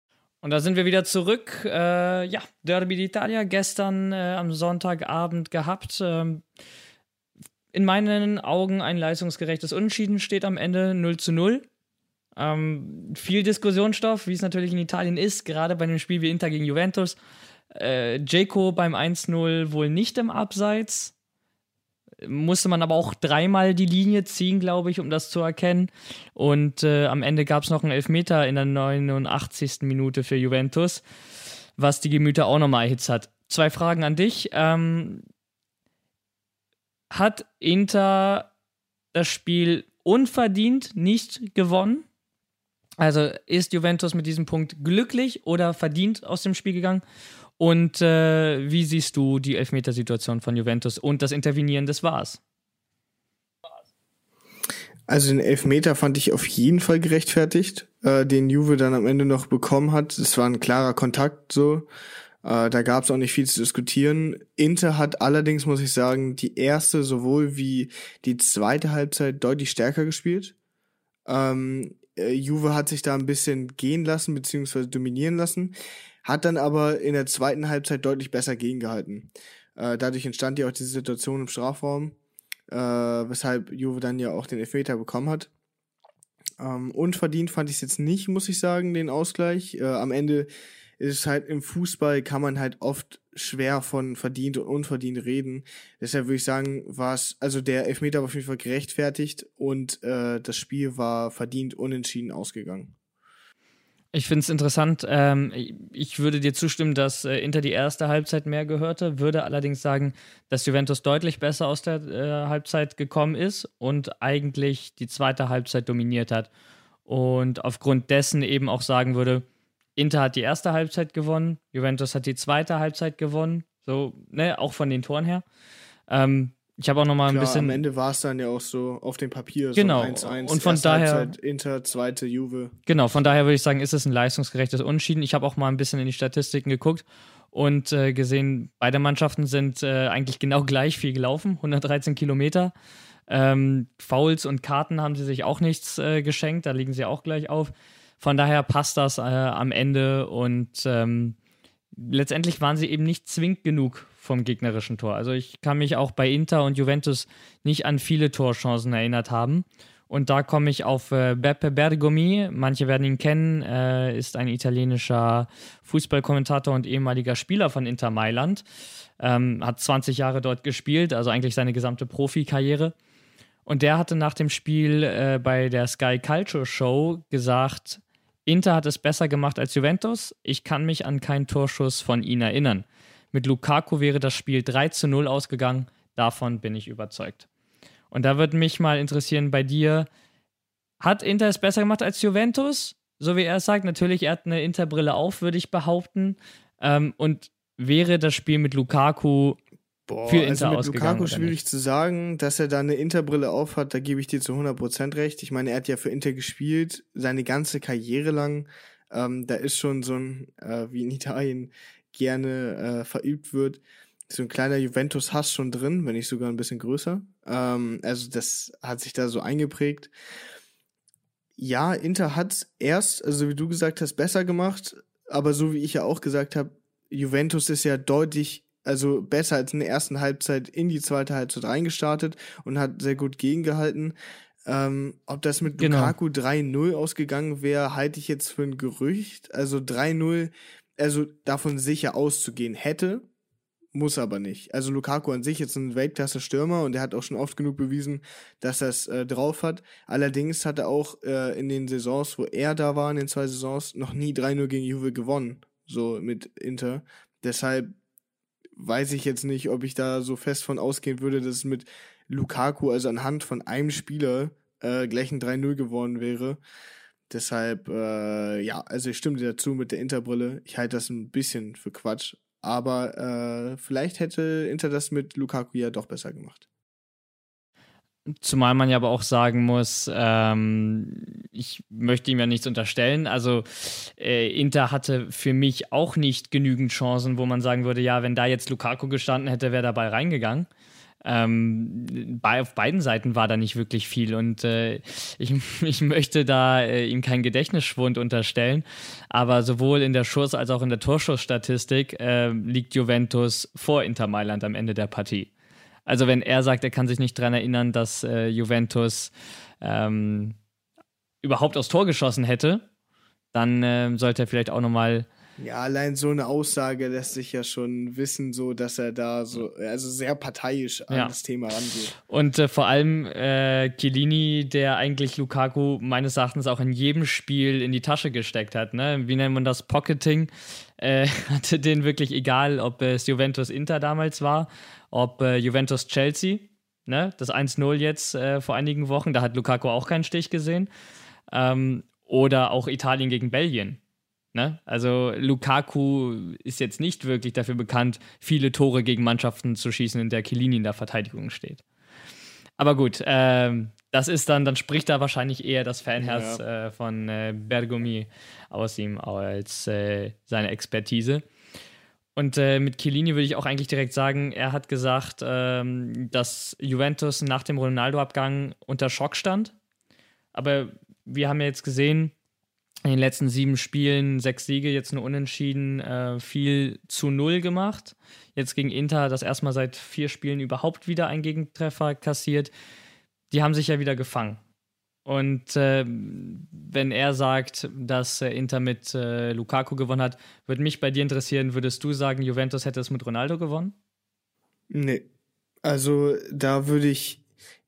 Und da sind wir wieder zurück. Äh, ja, Derby d'Italia gestern äh, am Sonntagabend gehabt. Ähm, in meinen Augen ein leistungsgerechtes Unentschieden steht am Ende 0 zu 0. Ähm, viel Diskussionsstoff, wie es natürlich in Italien ist, gerade bei einem Spiel wie Inter gegen Juventus. Äh, Jaco beim 1-0 wohl nicht im Abseits. Musste man aber auch dreimal die Linie ziehen, glaube ich, um das zu erkennen. Und äh, am Ende gab es noch einen Elfmeter in der 89. Minute für Juventus, was die Gemüter auch nochmal erhitzt hat. Zwei Fragen an dich. Ähm, hat Inter das Spiel unverdient nicht gewonnen? Also ist Juventus mit diesem Punkt glücklich oder verdient aus dem Spiel gegangen? Und äh, wie siehst du die Elfmetersituation von Juventus und das Intervenieren des Wars? Also den Elfmeter fand ich auf jeden Fall gerechtfertigt, äh, den Juve dann am Ende noch bekommen hat. Es war ein klarer Kontakt so. Äh, da gab es auch nicht viel zu diskutieren. Inter hat allerdings, muss ich sagen, die erste sowohl wie die zweite Halbzeit deutlich stärker gespielt. Ähm, äh, Juve hat sich da ein bisschen gehen lassen, beziehungsweise dominieren lassen, hat dann aber in der zweiten Halbzeit deutlich besser gegengehalten. Äh, dadurch entstand ja auch diese Situation im Strafraum, äh, weshalb Juve dann ja auch den Elfmeter bekommen hat. Ähm, unverdient fand ich es jetzt nicht, muss ich sagen, den Ausgleich. Äh, am Ende ist halt im Fußball kann man halt oft schwer von verdient und unverdient reden. Deshalb würde ich sagen, war es, also der Elfmeter war auf jeden Fall gerechtfertigt und äh, das Spiel war verdient unentschieden ausgegangen. Ich finde es interessant. Ähm, ich würde dir zustimmen, dass äh, Inter die erste Halbzeit mehr gehörte, würde allerdings sagen, dass Juventus deutlich besser aus der äh, Halbzeit gekommen ist und eigentlich die zweite Halbzeit dominiert hat. Und aufgrund dessen eben auch sagen würde, Inter hat die erste Halbzeit gewonnen, Juventus hat die zweite Halbzeit gewonnen, so, ne, auch von den Toren her. Ähm, ich habe auch noch mal ein Klar, bisschen. Am Ende war es dann ja auch so auf dem Papier genau. so 1-1. Und von daher. Halbzeit Inter, zweite Juve. Genau, von daher würde ich sagen, ist es ein leistungsgerechtes Unschieden. Ich habe auch mal ein bisschen in die Statistiken geguckt und äh, gesehen, beide Mannschaften sind äh, eigentlich genau gleich viel gelaufen, 113 Kilometer. Ähm, Fouls und Karten haben sie sich auch nichts äh, geschenkt, da liegen sie auch gleich auf. Von daher passt das äh, am Ende und ähm, letztendlich waren sie eben nicht zwingend genug vom gegnerischen Tor. Also ich kann mich auch bei Inter und Juventus nicht an viele Torchancen erinnert haben. Und da komme ich auf äh, Beppe Bergomi. Manche werden ihn kennen, äh, ist ein italienischer Fußballkommentator und ehemaliger Spieler von Inter Mailand. Ähm, hat 20 Jahre dort gespielt, also eigentlich seine gesamte Profikarriere. Und der hatte nach dem Spiel äh, bei der Sky Culture Show gesagt, Inter hat es besser gemacht als Juventus. Ich kann mich an keinen Torschuss von ihnen erinnern. Mit Lukaku wäre das Spiel 3 zu 0 ausgegangen. Davon bin ich überzeugt. Und da würde mich mal interessieren bei dir, hat Inter es besser gemacht als Juventus? So wie er es sagt, natürlich, er hat eine Interbrille auf, würde ich behaupten. Ähm, und wäre das Spiel mit Lukaku Boah, für Inter also mit ausgegangen Lukaku schwierig zu sagen, dass er da eine Interbrille aufhat, da gebe ich dir zu 100% recht. Ich meine, er hat ja für Inter gespielt, seine ganze Karriere lang. Ähm, da ist schon so ein, äh, wie in Italien gerne äh, verübt wird, so ein kleiner Juventus-Hass schon drin, wenn nicht sogar ein bisschen größer. Ähm, also das hat sich da so eingeprägt. Ja, Inter hat erst, also wie du gesagt hast, besser gemacht, aber so wie ich ja auch gesagt habe, Juventus ist ja deutlich also besser als in der ersten Halbzeit in die zweite Halbzeit reingestartet und hat sehr gut gegengehalten. Ähm, ob das mit Genau. Lukaku 3-0 ausgegangen wäre, halte ich jetzt für ein Gerücht. Also 3-0, also davon sicher auszugehen hätte, muss aber nicht. Also Lukaku an sich ist ein Weltklasse-Stürmer und er hat auch schon oft genug bewiesen, dass er es äh, drauf hat. Allerdings hat er auch äh, in den Saisons, wo er da war, in den zwei Saisons, noch nie 3-0 gegen Juve gewonnen. So mit Inter. Deshalb weiß ich jetzt nicht, ob ich da so fest von ausgehen würde, dass es mit Lukaku, also anhand von einem Spieler, äh, gleich ein 3-0 geworden wäre. Deshalb, äh, ja, also ich stimme dir dazu mit der Interbrille. Ich halte das ein bisschen für Quatsch. Aber äh, vielleicht hätte Inter das mit Lukaku ja doch besser gemacht. Zumal man ja aber auch sagen muss, ähm, ich möchte ihm ja nichts unterstellen. Also äh, Inter hatte für mich auch nicht genügend Chancen, wo man sagen würde, ja, wenn da jetzt Lukaku gestanden hätte, wäre dabei reingegangen. Ähm, bei, auf beiden Seiten war da nicht wirklich viel und äh, ich, ich möchte da äh, ihm keinen Gedächtnisschwund unterstellen, aber sowohl in der Schuss- als auch in der Torschussstatistik äh, liegt Juventus vor Inter Mailand am Ende der Partie. Also wenn er sagt, er kann sich nicht daran erinnern, dass äh, Juventus ähm, überhaupt aufs Tor geschossen hätte, dann äh, sollte er vielleicht auch nochmal ja, allein so eine Aussage lässt sich ja schon wissen, so dass er da so, also sehr parteiisch an Ja. das Thema rangeht. Und äh, vor allem äh, Chiellini, der eigentlich Lukaku meines Erachtens auch in jedem Spiel in die Tasche gesteckt hat. Ne? Wie nennt man das? Pocketing. Äh, hatte den wirklich egal, ob es Juventus Inter damals war, ob äh, Juventus Chelsea. Ne? Das 1-0 jetzt äh, vor einigen Wochen, da hat Lukaku auch keinen Stich gesehen. Ähm, oder auch Italien gegen Belgien. Ne? Also Lukaku ist jetzt nicht wirklich dafür bekannt, viele Tore gegen Mannschaften zu schießen, in der Chiellini in der Verteidigung steht. Aber gut, ähm, das ist dann, dann spricht da wahrscheinlich eher das Fanherz äh, von äh, Bergomi aus ihm als äh, seine Expertise. Und äh, mit Chiellini würde ich auch eigentlich direkt sagen, er hat gesagt, ähm, dass Juventus nach dem Ronaldo-Abgang unter Schock stand. Aber wir haben ja jetzt gesehen, in den letzten sieben Spielen sechs Siege, jetzt nur unentschieden, äh, viel zu null gemacht. Jetzt gegen Inter das erstmal seit vier Spielen überhaupt wieder ein Gegentreffer kassiert. Die haben sich ja wieder gefangen. Und äh, wenn er sagt, dass äh, Inter mit äh, Lukaku gewonnen hat, würde mich bei dir interessieren, würdest du sagen, Juventus hätte es mit Ronaldo gewonnen? Nee. Also da würde ich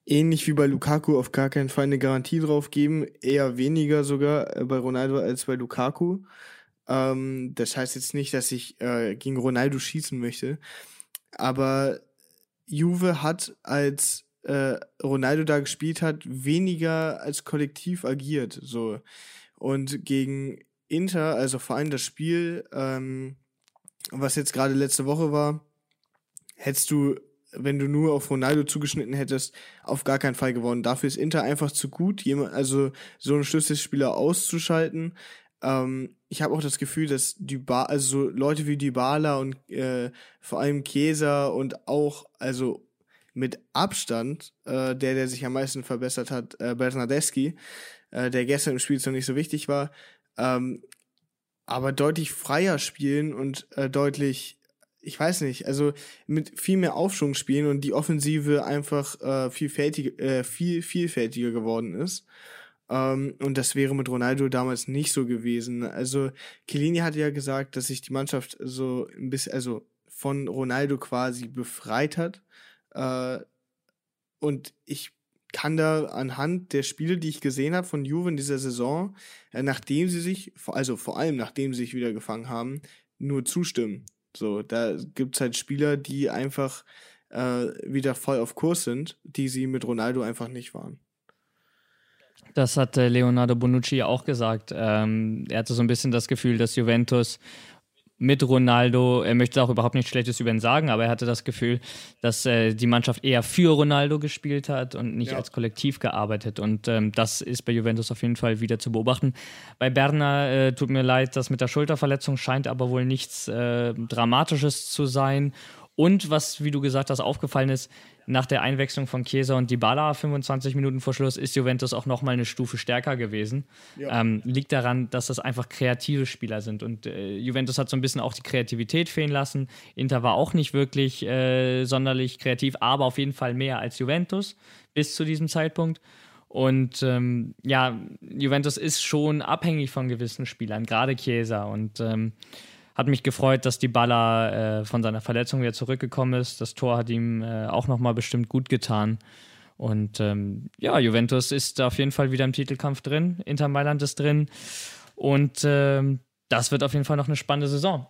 ähnlich wie bei Lukaku auf gar keinen Fall eine Garantie drauf geben. Eher weniger sogar äh, bei Ronaldo als bei Lukaku. Ähm, das heißt jetzt nicht, dass ich äh, gegen Ronaldo schießen möchte. Aber Juve hat, als äh, Ronaldo da gespielt hat, weniger als Kollektiv agiert. So. Und gegen Inter, also vor allem das Spiel, ähm, was jetzt gerade letzte Woche war, hättest du, wenn du nur auf Ronaldo zugeschnitten hättest, auf gar keinen Fall gewonnen. Dafür ist Inter einfach zu gut, also so einen Schlüsselspieler auszuschalten. Ähm, ich habe auch das Gefühl, dass Dyba also so Leute wie Dybala und äh, vor allem Chiesa und auch, also mit Abstand, äh, der, der sich am meisten verbessert hat, äh, Bernardeschi, äh, der gestern im Spiel so nicht so wichtig war, ähm, aber deutlich freier spielen und äh, deutlich, ich weiß nicht, also mit viel mehr Aufschwung spielen und die Offensive einfach äh, vielfältig, äh, viel vielfältiger geworden ist. Ähm, und das wäre mit Ronaldo damals nicht so gewesen. Also Chiellini hatte ja gesagt, dass sich die Mannschaft so ein bisschen, also von Ronaldo quasi befreit hat. Äh, und ich kann da anhand der Spiele, die ich gesehen habe von Juve in dieser Saison, äh, nachdem sie sich, also vor allem nachdem sie sich wieder gefangen haben, nur zustimmen. So, da gibt's halt Spieler, die einfach äh, wieder voll auf Kurs sind, die sie mit Ronaldo einfach nicht waren. Das hat äh, Leonardo Bonucci auch gesagt. Ähm, er hatte so ein bisschen das Gefühl, dass Juventus mit Ronaldo, er möchte auch überhaupt nichts Schlechtes über ihn sagen, aber er hatte das Gefühl, dass äh, die Mannschaft eher für Ronaldo gespielt hat und nicht Ja. als Kollektiv gearbeitet. Und ähm, das ist bei Juventus auf jeden Fall wieder zu beobachten. Bei Berner äh, tut mir leid, das mit der Schulterverletzung scheint aber wohl nichts äh, Dramatisches zu sein. Und was, wie du gesagt hast, aufgefallen ist, nach der Einwechslung von Chiesa und Dybala 25 Minuten vor Schluss ist Juventus auch nochmal eine Stufe stärker gewesen. Ähm, liegt daran, dass das einfach kreative Spieler sind. Und äh, Juventus hat so ein bisschen auch die Kreativität fehlen lassen. Inter war auch nicht wirklich äh, sonderlich kreativ, aber auf jeden Fall mehr als Juventus bis zu diesem Zeitpunkt. Und ähm, ja, Juventus ist schon abhängig von gewissen Spielern, gerade Chiesa. Und ähm, hat mich gefreut, dass die Baller äh, von seiner Verletzung wieder zurückgekommen ist. Das Tor hat ihm äh, auch nochmal bestimmt gut getan. Und ähm, ja, Juventus ist auf jeden Fall wieder im Titelkampf drin. Inter Mailand ist drin. Und ähm, das wird auf jeden Fall noch eine spannende Saison.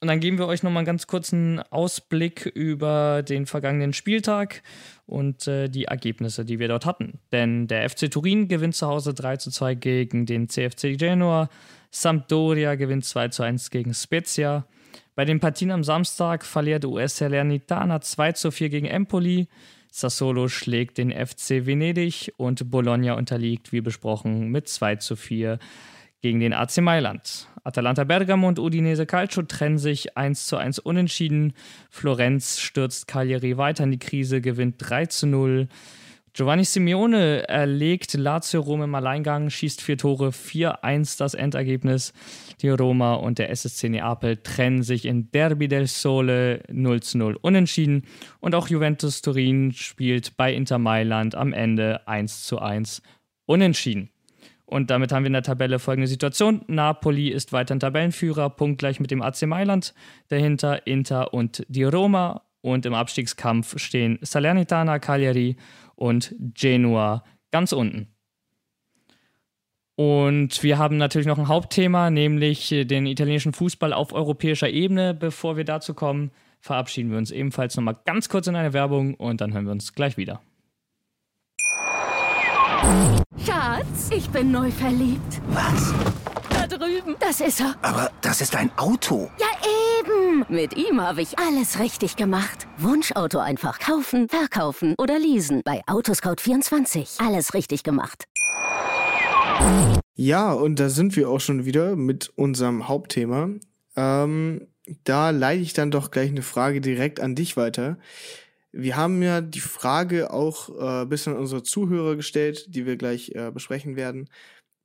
Und dann geben wir euch nochmal einen ganz kurzen Ausblick über den vergangenen Spieltag und äh, die Ergebnisse, die wir dort hatten. Denn der FC Turin gewinnt zu Hause 3 zu 2 gegen den CFC Genua. Sampdoria gewinnt 2 zu 1 gegen Spezia. Bei den Partien am Samstag verliert US Salernitana 2 zu 4 gegen Empoli. Sassolo schlägt den FC Venedig und Bologna unterliegt, wie besprochen, mit 2 zu 4 gegen den AC Mailand. Atalanta Bergamo und Udinese Calcio trennen sich 1 zu 1 unentschieden. Florenz stürzt Cagliari weiter in die Krise, gewinnt 3 zu 0. Giovanni Simeone erlegt Lazio Rom im Alleingang, schießt vier Tore, 4-1 das Endergebnis. Die Roma und der SSC Neapel trennen sich in Derby del Sole 0 0 unentschieden. Und auch Juventus Turin spielt bei Inter Mailand am Ende 1 1 unentschieden. Und damit haben wir in der Tabelle folgende Situation. Napoli ist weiterhin Tabellenführer, punktgleich mit dem AC Mailand. Dahinter Inter und die Roma. Und im Abstiegskampf stehen Salernitana, Cagliari und Genua ganz unten. Und wir haben natürlich noch ein Hauptthema, nämlich den italienischen Fußball auf europäischer Ebene. Bevor wir dazu kommen, verabschieden wir uns ebenfalls nochmal ganz kurz in eine Werbung und dann hören wir uns gleich wieder. Schatz, ich bin neu verliebt. Was? Da drüben. Das ist er. Aber das ist ein Auto. Ja, eben. Mit ihm habe ich alles richtig gemacht. Wunschauto einfach kaufen, verkaufen oder leasen. Bei Autoscout24. Alles richtig gemacht. Ja, und da sind wir auch schon wieder mit unserem Hauptthema. Ähm, da leite ich dann doch gleich eine Frage direkt an dich weiter. Wir haben ja die Frage auch äh, bis an unsere Zuhörer gestellt, die wir gleich äh, besprechen werden.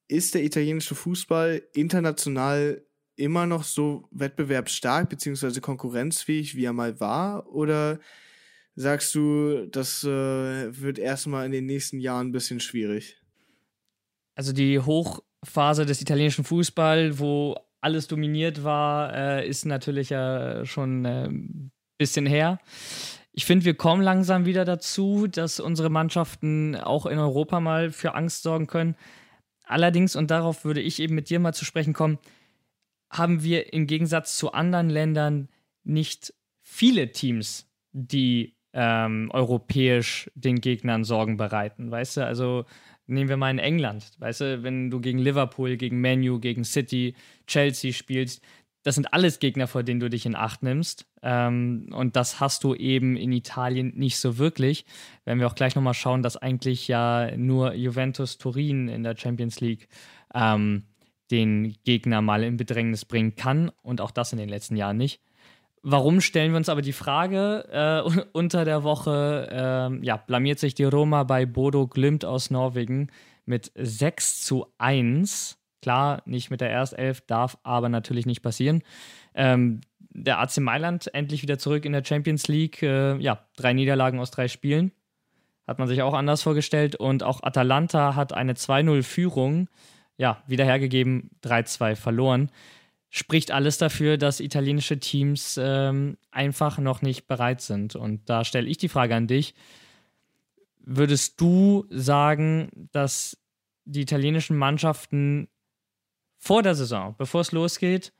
Ist der italienische Fußball international immer noch so wettbewerbsstark beziehungsweise konkurrenzfähig, wie er mal war? Oder sagst du, das äh, wird erstmal in den nächsten Jahren ein bisschen schwierig? Also die Hochphase des italienischen Fußball, wo alles dominiert war, äh, ist natürlich ja schon ein äh, bisschen her. Ich finde, wir kommen langsam wieder dazu, dass unsere Mannschaften auch in Europa mal für Angst sorgen können. Allerdings, und darauf würde ich eben mit dir mal zu sprechen kommen, haben wir im Gegensatz zu anderen Ländern nicht viele Teams, die ähm, europäisch den Gegnern Sorgen bereiten. Weißt du, also nehmen wir mal in England. Weißt du, wenn du gegen Liverpool, gegen Manu, gegen City, Chelsea spielst, das sind alles Gegner, vor denen du dich in Acht nimmst. Ähm, und das hast du eben in Italien nicht so wirklich. Wenn wir auch gleich nochmal schauen, dass eigentlich ja nur Juventus Turin in der Champions League ähm, den Gegner mal in Bedrängnis bringen kann und auch das in den letzten Jahren nicht. Warum stellen wir uns aber die Frage? Äh, unter der Woche äh, ja, blamiert sich die Roma bei Bodo Glimt aus Norwegen mit 6 zu 1. Klar, nicht mit der Erstelf, darf aber natürlich nicht passieren. Ähm, der AC Mailand endlich wieder zurück in der Champions League. Äh, ja, drei Niederlagen aus drei Spielen. Hat man sich auch anders vorgestellt. Und auch Atalanta hat eine 2-0-Führung ja, wieder hergegeben, 3-2 verloren. Spricht alles dafür, dass italienische Teams ähm, einfach noch nicht bereit sind. Und da stelle ich die Frage an dich. Würdest du sagen, dass die italienischen Mannschaften vor der Saison, bevor es losgeht,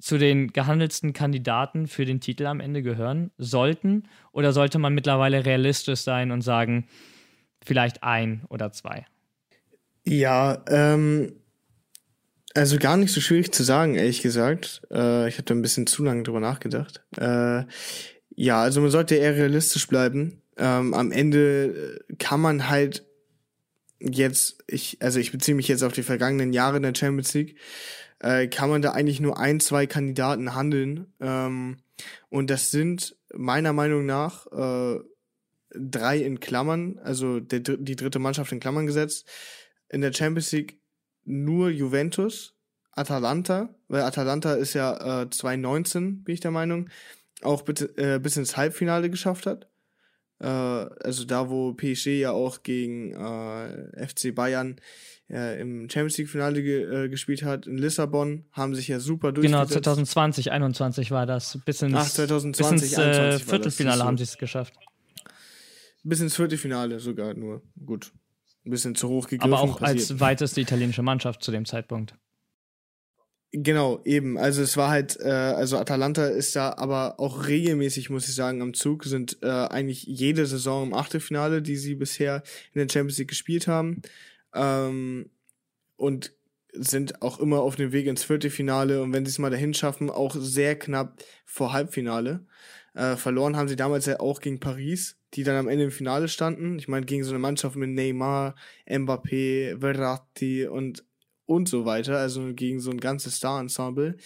zu den gehandelsten Kandidaten für den Titel am Ende gehören sollten? Oder sollte man mittlerweile realistisch sein und sagen, vielleicht ein oder zwei? Ja, ähm, also gar nicht so schwierig zu sagen, ehrlich gesagt. Äh, ich da ein bisschen zu lange drüber nachgedacht. Äh, ja, also man sollte eher realistisch bleiben. Ähm, am Ende kann man halt jetzt, ich, also ich beziehe mich jetzt auf die vergangenen Jahre in der Champions League, äh, kann man da eigentlich nur ein, zwei Kandidaten handeln. Ähm, und das sind meiner Meinung nach äh, drei in Klammern, also der, die dritte Mannschaft in Klammern gesetzt. In der Champions League nur Juventus, Atalanta, weil Atalanta ist ja äh, 2019, bin ich der Meinung, auch bis, äh, bis ins Halbfinale geschafft hat. Äh, also da, wo PSG ja auch gegen äh, FC Bayern äh, im Champions League Finale ge äh, gespielt hat in Lissabon, haben sich ja super durchgesetzt. Genau, 2020, 21 war das. Bis ins, Ach, 2020, bis ins äh, Viertelfinale haben sie es geschafft. Bis ins Viertelfinale sogar nur. Gut. Ein bisschen zu hoch gegriffen. Aber auch passiert. als weiteste italienische Mannschaft zu dem Zeitpunkt. Genau, eben. Also es war halt, äh, also Atalanta ist da aber auch regelmäßig, muss ich sagen, am Zug, sind äh, eigentlich jede Saison im Achtelfinale, die sie bisher in der Champions League gespielt haben. Ähm, und sind auch immer auf dem Weg ins Viertelfinale und wenn sie es mal dahin schaffen, auch sehr knapp vor Halbfinale. Äh, verloren haben sie damals ja auch gegen Paris, die dann am Ende im Finale standen. Ich meine, gegen so eine Mannschaft mit Neymar, Mbappé, Verratti und, und so weiter, also gegen so ein ganzes Star-Ensemble.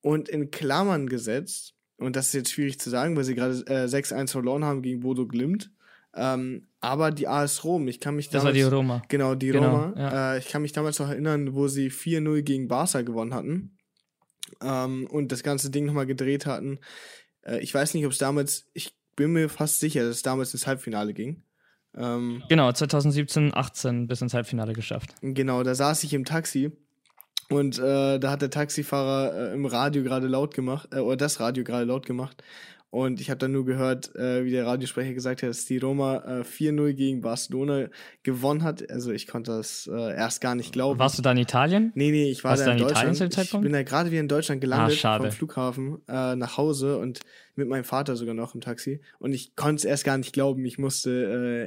Und in Klammern gesetzt, und das ist jetzt schwierig zu sagen, weil sie gerade äh, 6-1 verloren haben gegen Bodo Glimt, ähm, aber die AS Rom, ich kann mich Das damals. war die Roma. Genau, die Genau, Roma. ja. Äh, ich kann mich damals noch erinnern, wo sie 4-0 gegen Barca gewonnen hatten ähm, und das ganze Ding nochmal gedreht hatten. Äh, ich weiß nicht, ob es damals, ich bin mir fast sicher, dass es damals ins Halbfinale ging. Ähm, Genau, 2017, 18 bis ins Halbfinale geschafft. Genau, da saß ich im Taxi und äh, da hat der Taxifahrer äh, im Radio gerade laut gemacht, äh, oder das Radio gerade laut gemacht. Und ich habe dann nur gehört, äh, wie der Radiosprecher gesagt hat, dass die Roma äh, 4-0 gegen Barcelona gewonnen hat. Also ich konnte das äh, erst gar nicht glauben. Warst du da in Italien? Nee, nee, ich war Warst da in in Italien Deutschland. zu dem Ich Zeitpunkt? bin da gerade wieder in Deutschland gelandet Ah, schade. vom Flughafen äh, nach Hause und mit meinem Vater sogar noch im Taxi. Und ich konnte es erst gar nicht glauben. Ich musste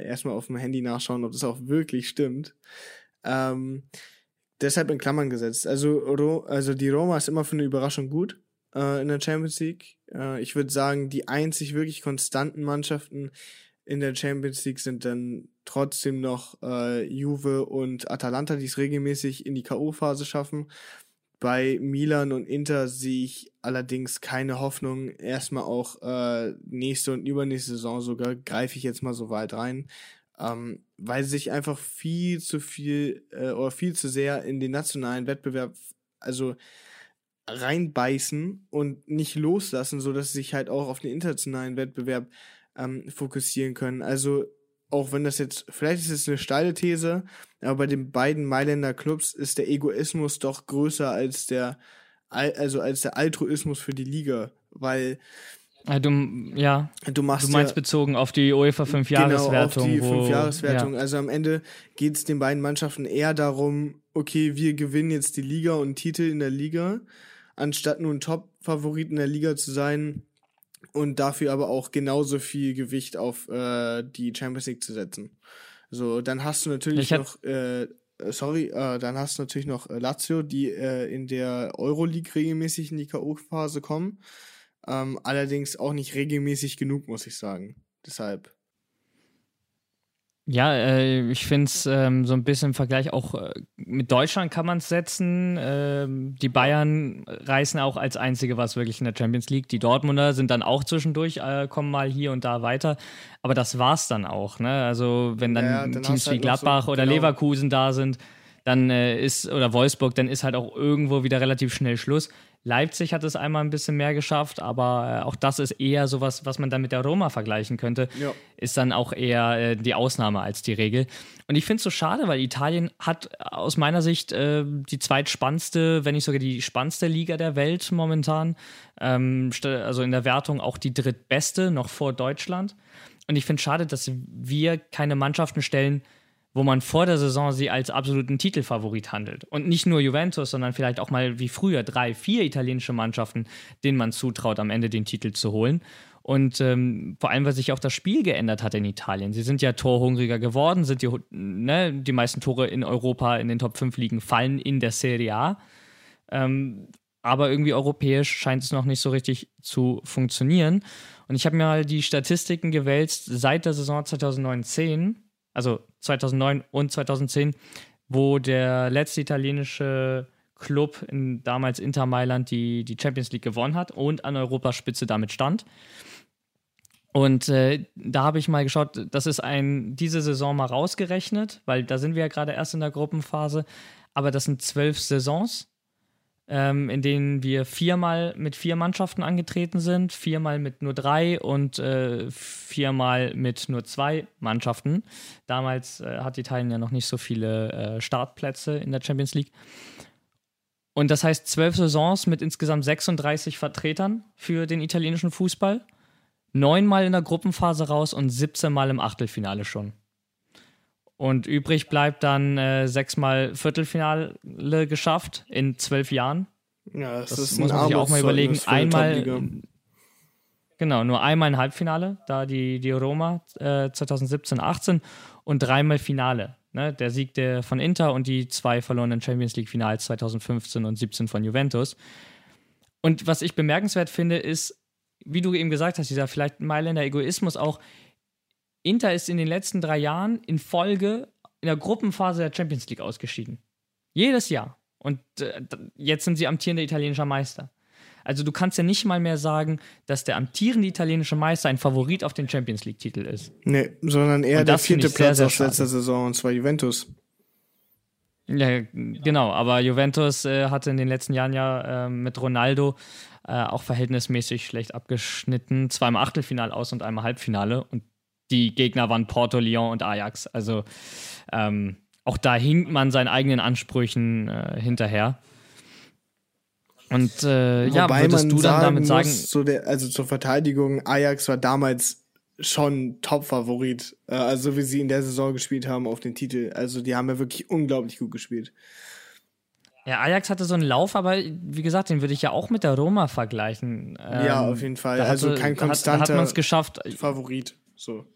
äh, erstmal auf dem Handy nachschauen, ob das auch wirklich stimmt. Ähm, deshalb in Klammern gesetzt. Also, Ro also die Roma ist immer für eine Überraschung gut äh, in der Champions League. Äh, ich würde sagen, die einzig wirklich konstanten Mannschaften in der Champions League sind dann trotzdem noch äh, Juve und Atalanta, die es regelmäßig in die K.O.-Phase schaffen. Bei Milan und Inter sehe ich allerdings keine Hoffnung. Erstmal auch äh, nächste und übernächste Saison sogar greife ich jetzt mal so weit rein, ähm, weil sie sich einfach viel zu viel äh, oder viel zu sehr in den nationalen Wettbewerb, also reinbeißen und nicht loslassen, so dass sie sich halt auch auf den internationalen Wettbewerb ähm, fokussieren können. Also auch wenn das jetzt, vielleicht ist es eine steile These, aber bei den beiden Mailänder Clubs ist der Egoismus doch größer als der, Al- also als der Altruismus für die Liga, weil Du, ja, du machst du meinst ja, bezogen auf die UEFA 5-Jahreswertung. Genau, auf die wo- Fünfjahreswertung. Ja. Also am Ende geht es den beiden Mannschaften eher darum, okay, wir gewinnen jetzt die Liga und Titel in der Liga, anstatt nur ein Top-Favorit in der Liga zu sein und dafür aber auch genauso viel Gewicht auf äh, die Champions League zu setzen. So, dann hast du natürlich noch, äh, äh, sorry, äh, dann hast du natürlich noch äh, Lazio, die äh, in der Euroleague regelmäßig in die K.O.-Phase kommen. Ähm, allerdings auch nicht regelmäßig genug, muss ich sagen. Deshalb. Ja, äh, ich finde es ähm, so ein bisschen im Vergleich auch äh, mit Deutschland kann man es setzen. Ähm, die Bayern reißen auch als einzige was wirklich in der Champions League. Die Dortmunder sind dann auch zwischendurch, äh, kommen mal hier und da weiter. Aber das war's dann auch. Ne? Also wenn dann, Ja, dann Teams wie halt noch so- Gladbach oder genau. Leverkusen da sind, dann äh, ist, oder Wolfsburg, dann ist halt auch irgendwo wieder relativ schnell Schluss. Leipzig hat es einmal ein bisschen mehr geschafft, aber äh, auch das ist eher sowas, was man dann mit der Roma vergleichen könnte. Ja. Ist dann auch eher äh, die Ausnahme als die Regel. Und ich finde es so schade, weil Italien hat aus meiner Sicht äh, die zweitspannendste, wenn nicht sogar die spannendste Liga der Welt momentan. Ähm, also in der Wertung auch die drittbeste, noch vor Deutschland. Und ich finde es schade, dass wir keine Mannschaften stellen, wo man vor der Saison sie als absoluten Titelfavorit handelt. Und nicht nur Juventus, sondern vielleicht auch mal wie früher drei, vier italienische Mannschaften, denen man zutraut, am Ende den Titel zu holen. Und ähm, vor allem, weil sich auch das Spiel geändert hat in Italien. Sie sind ja torhungriger geworden, sind die, ne, die meisten Tore in Europa in den Top 5 Ligen fallen in der Serie A. Ähm, aber irgendwie europäisch scheint es noch nicht so richtig zu funktionieren. Und ich habe mir mal die Statistiken gewälzt seit der Saison 2009-10, also 2009 und 2010, wo der letzte italienische Club, in, damals Inter Mailand, die, die Champions League gewonnen hat und an Europaspitze damit stand. Und äh, da habe ich mal geschaut, das ist ein, diese Saison mal rausgerechnet, weil da sind wir ja gerade erst in der Gruppenphase, aber das sind zwölf Saisons, ähm, in denen wir viermal mit vier Mannschaften angetreten sind, viermal mit nur drei und äh, viermal mit nur zwei Mannschaften. Damals äh, hat Italien ja noch nicht so viele äh, Startplätze in der Champions League. Und das heißt zwölf Saisons mit insgesamt 36 Vertretern für den italienischen Fußball. Neunmal in der Gruppenphase raus und 17 Mal im Achtelfinale schon. Und übrig bleibt dann äh, sechsmal Viertelfinale geschafft in zwölf Jahren. Ja, das, Das ist muss man sich auch mal überlegen. Einmal, genau, nur einmal ein Halbfinale, da die, die Roma äh, 2017, 18 und dreimal Finale. Ne? Der Sieg der von Inter und die zwei verlorenen Champions League Finals 2015 und 17 von Juventus. Und was ich bemerkenswert finde, ist, wie du eben gesagt hast, dieser vielleicht Mailänder Egoismus auch. Inter ist in den letzten drei Jahren in Folge in der Gruppenphase der Champions League ausgeschieden. Jedes Jahr. Und äh, jetzt sind sie amtierender italienischer Meister. Also du kannst ja nicht mal mehr sagen, dass der amtierende italienische Meister ein Favorit auf den Champions League-Titel ist. Nee, sondern eher der vierte Platz sehr aus letzter. Saison, und zwar Juventus. Ja, genau. Aber Juventus äh, hatte in den letzten Jahren ja äh, mit Ronaldo äh, auch verhältnismäßig schlecht abgeschnitten. Zweimal Achtelfinale aus und einmal Halbfinale. Und die Gegner waren Porto, Lyon und Ajax. Also ähm, auch da hinkt man seinen eigenen Ansprüchen äh, hinterher. Und äh, ja, würdest man du dann damit sagen, so der, also zur Verteidigung, Ajax war damals schon Top-Favorit, äh, also so wie sie in der Saison gespielt haben auf den Titel. Also die haben ja wirklich unglaublich gut gespielt. ja, Ajax hatte so einen Lauf, aber wie gesagt, den würde ich ja auch mit der Roma vergleichen. ja, Ähm, auf jeden Fall. da Also hatte- kein da hat- hat konstanter man es geschafft, Favorit. So.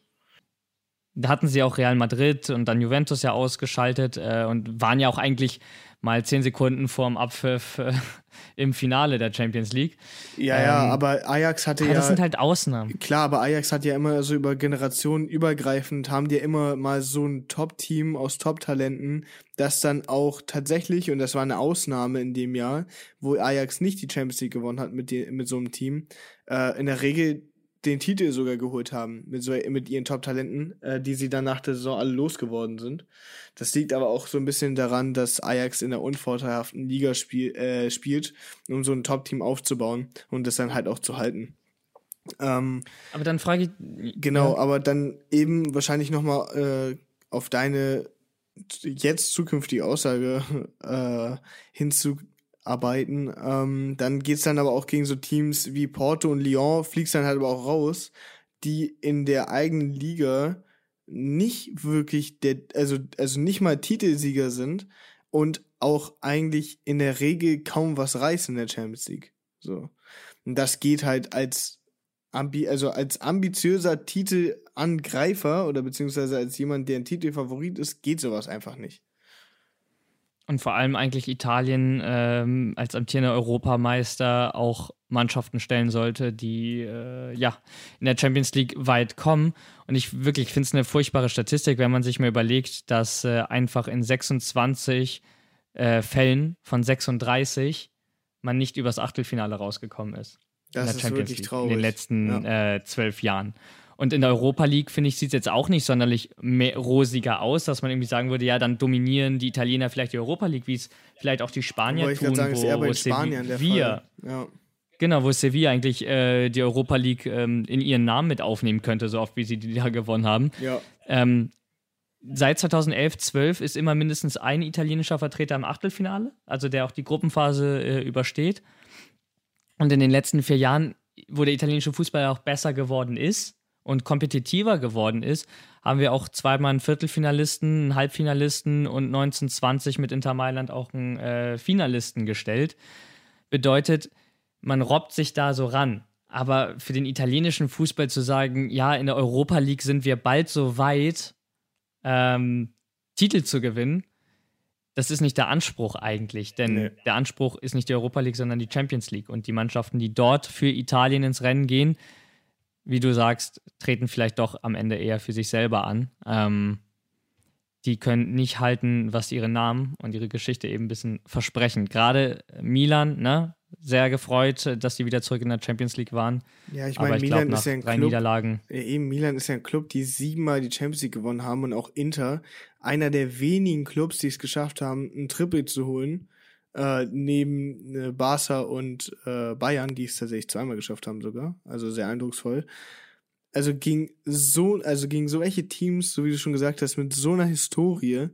Da hatten sie auch Real Madrid und dann Juventus ja ausgeschaltet äh, und waren ja auch eigentlich mal zehn Sekunden vorm Abpfiff äh, im Finale der Champions League. Ja, ja, Ähm, aber Ajax hatte Aber ja. das sind halt Ausnahmen. Klar, aber Ajax hat ja immer so über Generationen übergreifend, haben die ja immer mal so ein Top-Team aus Top-Talenten, das dann auch tatsächlich, und das war eine Ausnahme in dem Jahr, wo Ajax nicht die Champions League gewonnen hat mit, die, mit so einem Team, äh, in der Regel den Titel sogar geholt haben mit, so, mit ihren Top-Talenten, äh, die sie dann nach der Saison alle losgeworden sind. Das liegt aber auch so ein bisschen daran, dass Ajax in der unvorteilhaften Liga spiel, äh, spielt, um so ein Top-Team aufzubauen und das dann halt auch zu halten. Ähm, Aber dann frage ich, Genau, Ja. aber dann eben wahrscheinlich nochmal äh, auf deine jetzt zukünftige Aussage äh, hinzuarbeiten. Ähm, dann geht's dann aber auch gegen so Teams wie Porto und Lyon, fliegst dann halt aber auch raus, die in der eigenen Liga nicht wirklich der, also, also nicht mal Titelsieger sind und auch eigentlich in der Regel kaum was reißen in der Champions League. So. Und das geht halt als ambi also als ambitiöser Titelangreifer oder beziehungsweise als jemand, der ein Titelfavorit ist, geht sowas einfach nicht. Und vor allem eigentlich Italien ähm, als amtierender Europameister auch Mannschaften stellen sollte, die äh, ja in der Champions League weit kommen. Und ich wirklich finde es eine furchtbare Statistik, wenn man sich mal überlegt, dass äh, einfach in 26 äh, Fällen von 36 man nicht übers Achtelfinale rausgekommen ist. Das in der ist Champions wirklich League traurig. in den letzten äh, zwölf Jahren. Und in der Europa League, finde ich, sieht es jetzt auch nicht sonderlich rosiger aus, dass man irgendwie sagen würde, ja, dann dominieren die Italiener vielleicht die Europa League, wie es vielleicht auch die Spanier Wollte ich tun, gerade sagen, ist wo, eher bei den Spaniern der Fall. Ja. genau, wo Sevilla eigentlich äh, die Europa League ähm, in ihren Namen mit aufnehmen könnte, so oft wie sie die da gewonnen haben. ja. Ähm, seit 2011, 12 ist immer mindestens ein italienischer Vertreter im Achtelfinale, also der auch die Gruppenphase äh, übersteht. Und in den letzten vier Jahren, wo der italienische Fußball auch besser geworden ist und kompetitiver geworden ist, haben wir auch zweimal einen Viertelfinalisten, einen Halbfinalisten und 1920 mit Inter Mailand auch einen äh, Finalisten gestellt. Bedeutet, man robbt sich da so ran. Aber für den italienischen Fußball zu sagen, ja, in der Europa League sind wir bald so weit, ähm, Titel zu gewinnen, das ist nicht der Anspruch eigentlich. Denn Nee. der Anspruch ist nicht die Europa League, sondern die Champions League. Und die Mannschaften, die dort für Italien ins Rennen gehen, wie du sagst, treten vielleicht doch am Ende eher für sich selber an. Ähm, die können nicht halten, was ihre Namen und ihre Geschichte eben ein bisschen versprechen. Gerade Milan, ne? Sehr gefreut, dass die wieder zurück in der Champions League waren. ja, ich meine, Milan nach ist ja ein drei Club, Niederlagen. Ja, eben, Milan ist ja ein Club, die siebenmal die Champions League gewonnen haben und auch Inter, einer der wenigen Clubs, die es geschafft haben, ein Triple zu holen, äh, neben äh, Barca und äh, Bayern, die es tatsächlich zweimal geschafft haben sogar, also sehr eindrucksvoll. Also gegen so, also gegen so welche Teams, so wie du schon gesagt hast, mit so einer Historie,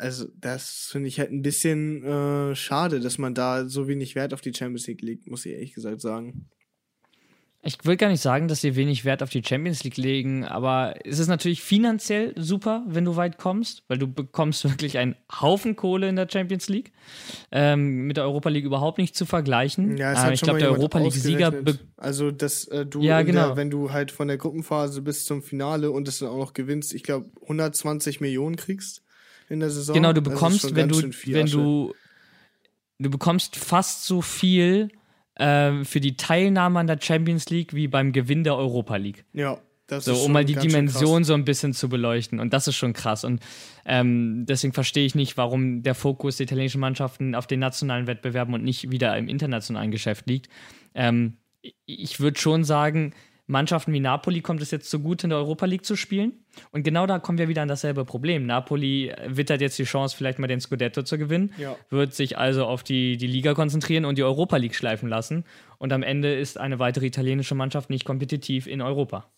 also das finde ich halt ein bisschen äh, schade, dass man da so wenig Wert auf die Champions League legt, muss ich ehrlich gesagt sagen. Ich will gar nicht sagen, dass sie wenig Wert auf die Champions League legen, aber es ist natürlich finanziell super, wenn du weit kommst, weil du bekommst wirklich einen Haufen Kohle in der Champions League. Ähm, mit der Europa League überhaupt nicht zu vergleichen. Ja, es aber hat ich glaube, der Europa League-Sieger. Also, dass äh, du, Ja, genau. der, wenn du halt von der Gruppenphase bis zum Finale und es dann auch noch gewinnst, ich glaube, 120 Millionen kriegst in der Saison. Genau, du Das ist bekommst, wenn du, wenn du, du bekommst fast so viel ähm, für die Teilnahme an der Champions League wie beim Gewinn der Europa League. Ja, das So, um mal die Dimension so ein bisschen zu beleuchten. Und das ist schon krass. Und ähm, deswegen verstehe ich nicht, warum der Fokus der italienischen Mannschaften auf den nationalen Wettbewerben und nicht wieder im internationalen Geschäft liegt. Ähm, ich würde schon sagen, Mannschaften wie Napoli kommt es jetzt so gut in der Europa League zu spielen. Und genau da kommen wir wieder an dasselbe Problem. Napoli wittert jetzt die Chance, vielleicht mal den Scudetto zu gewinnen, Ja. wird sich also auf die, die Liga konzentrieren und die Europa League schleifen lassen. Und am Ende ist eine weitere italienische Mannschaft nicht kompetitiv in Europa.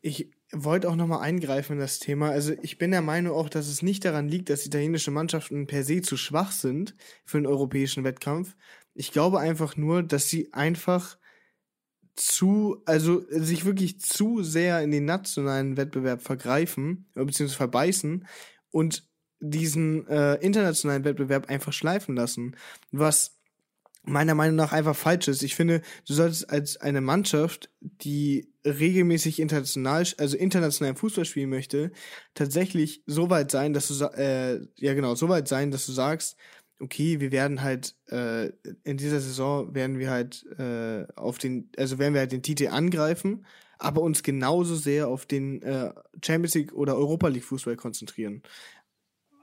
Ich wollte auch nochmal eingreifen in das Thema. Also ich bin der Meinung auch, dass es nicht daran liegt, dass italienische Mannschaften per se zu schwach sind für den europäischen Wettkampf. Ich glaube einfach nur, dass sie einfach zu, also sich wirklich zu sehr in den nationalen Wettbewerb vergreifen, äh, beziehungsweise verbeißen und diesen äh, internationalen Wettbewerb einfach schleifen lassen. Was meiner Meinung nach einfach falsch ist. Ich finde, du solltest als eine Mannschaft, die regelmäßig international, also international Fußball spielen möchte, tatsächlich so weit sein, dass du, äh, ja genau, so weit sein, dass du sagst, okay, wir werden halt äh, in dieser Saison werden wir halt äh, auf den, also werden wir halt den Titel angreifen, aber uns genauso sehr auf den äh, Champions League oder Europa League Fußball konzentrieren.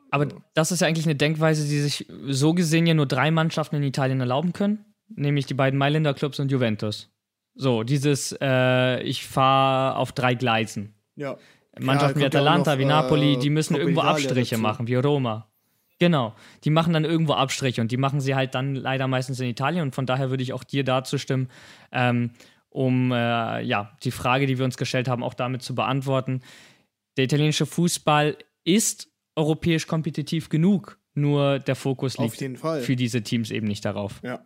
Aber das ist ja eigentlich eine Denkweise, die sich so gesehen ja nur drei Mannschaften in Italien erlauben können, nämlich die beiden Mailänder Clubs und Juventus. So, dieses, äh, ich fahre auf drei Gleisen. Ja. Mannschaften wie ja auch Atalanta, noch, wie Napoli, äh, die müssen irgendwo Abstriche dazu. machen, wie Roma. Genau, die machen dann irgendwo Abstriche und die machen sie halt dann leider meistens in Italien und von daher würde ich auch dir dazu stimmen, ähm, um äh, ja, die Frage, die wir uns gestellt haben, auch damit zu beantworten. Der italienische Fußball ist europäisch kompetitiv genug, nur der Fokus liegt für diese Teams eben nicht darauf. Ja.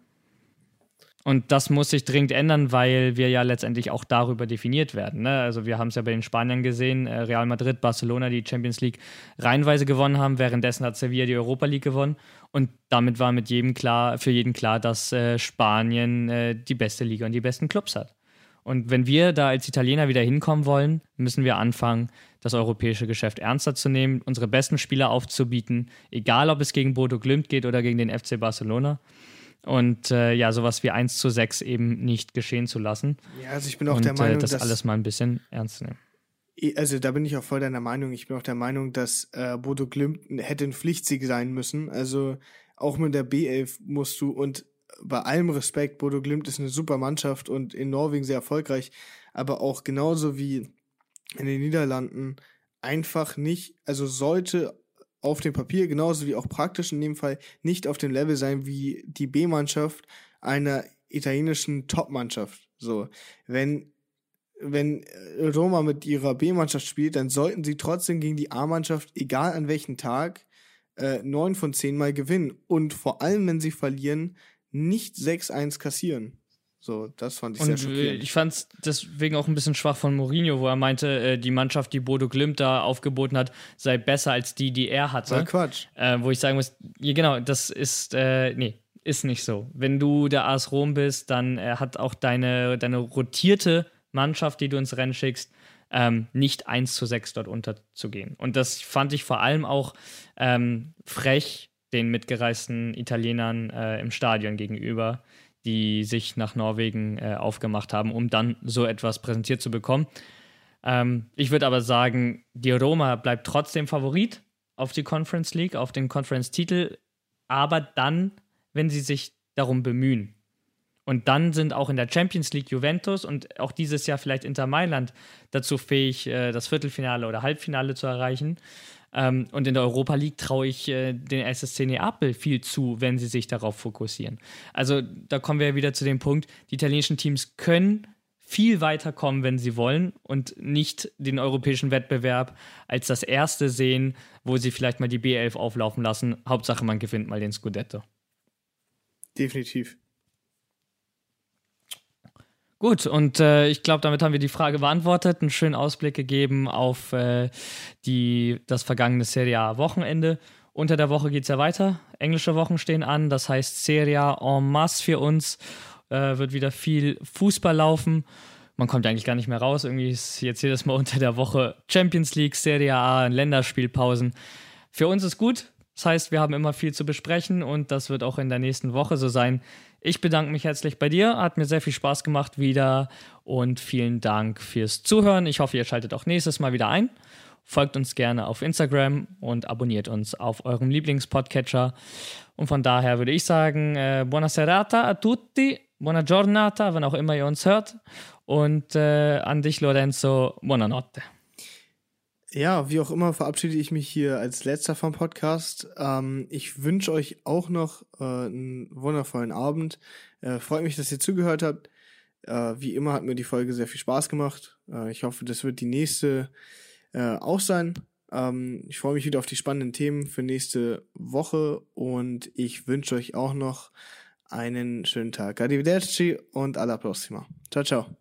Und das muss sich dringend ändern, weil wir ja letztendlich auch darüber definiert werden. Ne? Also wir haben es ja bei den Spaniern gesehen, äh, Real Madrid, Barcelona die Champions League reihenweise gewonnen haben, währenddessen hat Sevilla die Europa League gewonnen. Und damit war mit jedem klar, für jeden klar, dass äh, Spanien äh, die beste Liga und die besten Clubs hat. Und wenn wir da als Italiener wieder hinkommen wollen, müssen wir anfangen, das europäische Geschäft ernster zu nehmen, unsere besten Spieler aufzubieten, egal ob es gegen Bodo Glimt geht oder gegen den FC Barcelona. Und äh, ja, sowas wie 1 zu 6 eben nicht geschehen zu lassen. Ja, also ich bin auch und der Meinung, äh, das dass alles mal ein bisschen ernst nehmen. Also da bin ich auch voll deiner Meinung. Ich bin auch der Meinung, dass äh, Bodo Glimt hätte ein Pflichtsieg sein müssen. Also auch mit der B11 musst du und bei allem Respekt, Bodo Glimt ist eine super Mannschaft und in Norwegen sehr erfolgreich, aber auch genauso wie in den Niederlanden einfach nicht, also sollte auf dem Papier genauso wie auch praktisch in dem Fall nicht auf dem Level sein wie die B-Mannschaft einer italienischen Top-Mannschaft. So, wenn wenn äh, Roma mit ihrer B-Mannschaft spielt, dann sollten sie trotzdem gegen die A-Mannschaft, egal an welchem Tag, äh, neun von zehn Mal gewinnen. Und vor allem, wenn sie verlieren, nicht 6-1 kassieren. So, das fand ich sehr Und äh, schockierend. ich fand es deswegen auch ein bisschen schwach von Mourinho, wo er meinte, äh, die Mannschaft, die Bodo Glimt da aufgeboten hat, sei besser als die, die er hatte. War Quatsch. Äh, wo ich sagen muss, ja, genau, das ist, äh, nee, ist nicht so. Wenn du der AS Rom bist, dann äh, hat auch deine, deine rotierte Mannschaft, die du ins Rennen schickst, ähm, nicht 1 zu 6 dort unterzugehen. Und das fand ich vor allem auch ähm, frech den mitgereisten Italienern äh, im Stadion gegenüber, die sich nach Norwegen äh, aufgemacht haben, um dann so etwas präsentiert zu bekommen. Ähm, ich würde aber sagen, die Roma bleibt trotzdem Favorit auf die Conference League, auf den Conference-Titel, aber dann, wenn sie sich darum bemühen. Und dann sind auch in der Champions League Juventus und auch dieses Jahr vielleicht Inter Mailand dazu fähig, äh, das Viertelfinale oder Halbfinale zu erreichen. Ähm, und in der Europa League traue ich äh, den SSC Neapel viel zu, wenn sie sich darauf fokussieren. Also da kommen wir wieder zu dem Punkt, die italienischen Teams können viel weiter kommen, wenn sie wollen und nicht den europäischen Wettbewerb als das erste sehen, wo sie vielleicht mal die B11 auflaufen lassen. Hauptsache, man gewinnt mal den Scudetto. Definitiv. Gut, und äh, ich glaube, damit haben wir die Frage beantwortet, einen schönen Ausblick gegeben auf äh, die, das vergangene Serie A Wochenende. Unter der Woche geht es ja weiter. Englische Wochen stehen an, das heißt Serie A en masse für uns. Äh, wird wieder viel Fußball laufen. Man kommt eigentlich gar nicht mehr raus. Irgendwie ist jetzt jedes Mal unter der Woche Champions League, Serie A, Länderspielpausen. Für uns ist gut. Das heißt, wir haben immer viel zu besprechen und das wird auch in der nächsten Woche so sein. Ich bedanke mich herzlich bei dir. Hat mir sehr viel Spaß gemacht wieder und vielen Dank fürs Zuhören. Ich hoffe, ihr schaltet auch nächstes Mal wieder ein. Folgt uns gerne auf Instagram und abonniert uns auf eurem Lieblingspodcatcher. Und von daher würde ich sagen, äh, buona serata a tutti, buona giornata, wann auch immer ihr uns hört. Und äh, an dich, Lorenzo, buonanotte. Ja, wie auch immer verabschiede ich mich hier als letzter vom Podcast. Ähm, ich wünsche euch auch noch äh, einen wundervollen Abend. Äh, freut mich, dass ihr zugehört habt. Äh, wie immer hat mir die Folge sehr viel Spaß gemacht. Äh, ich hoffe, das wird die nächste äh, auch sein. Ähm, ich freue mich wieder auf die spannenden Themen für nächste Woche und ich wünsche euch auch noch einen schönen Tag. Arrivederci und alla prossima. Ciao, ciao.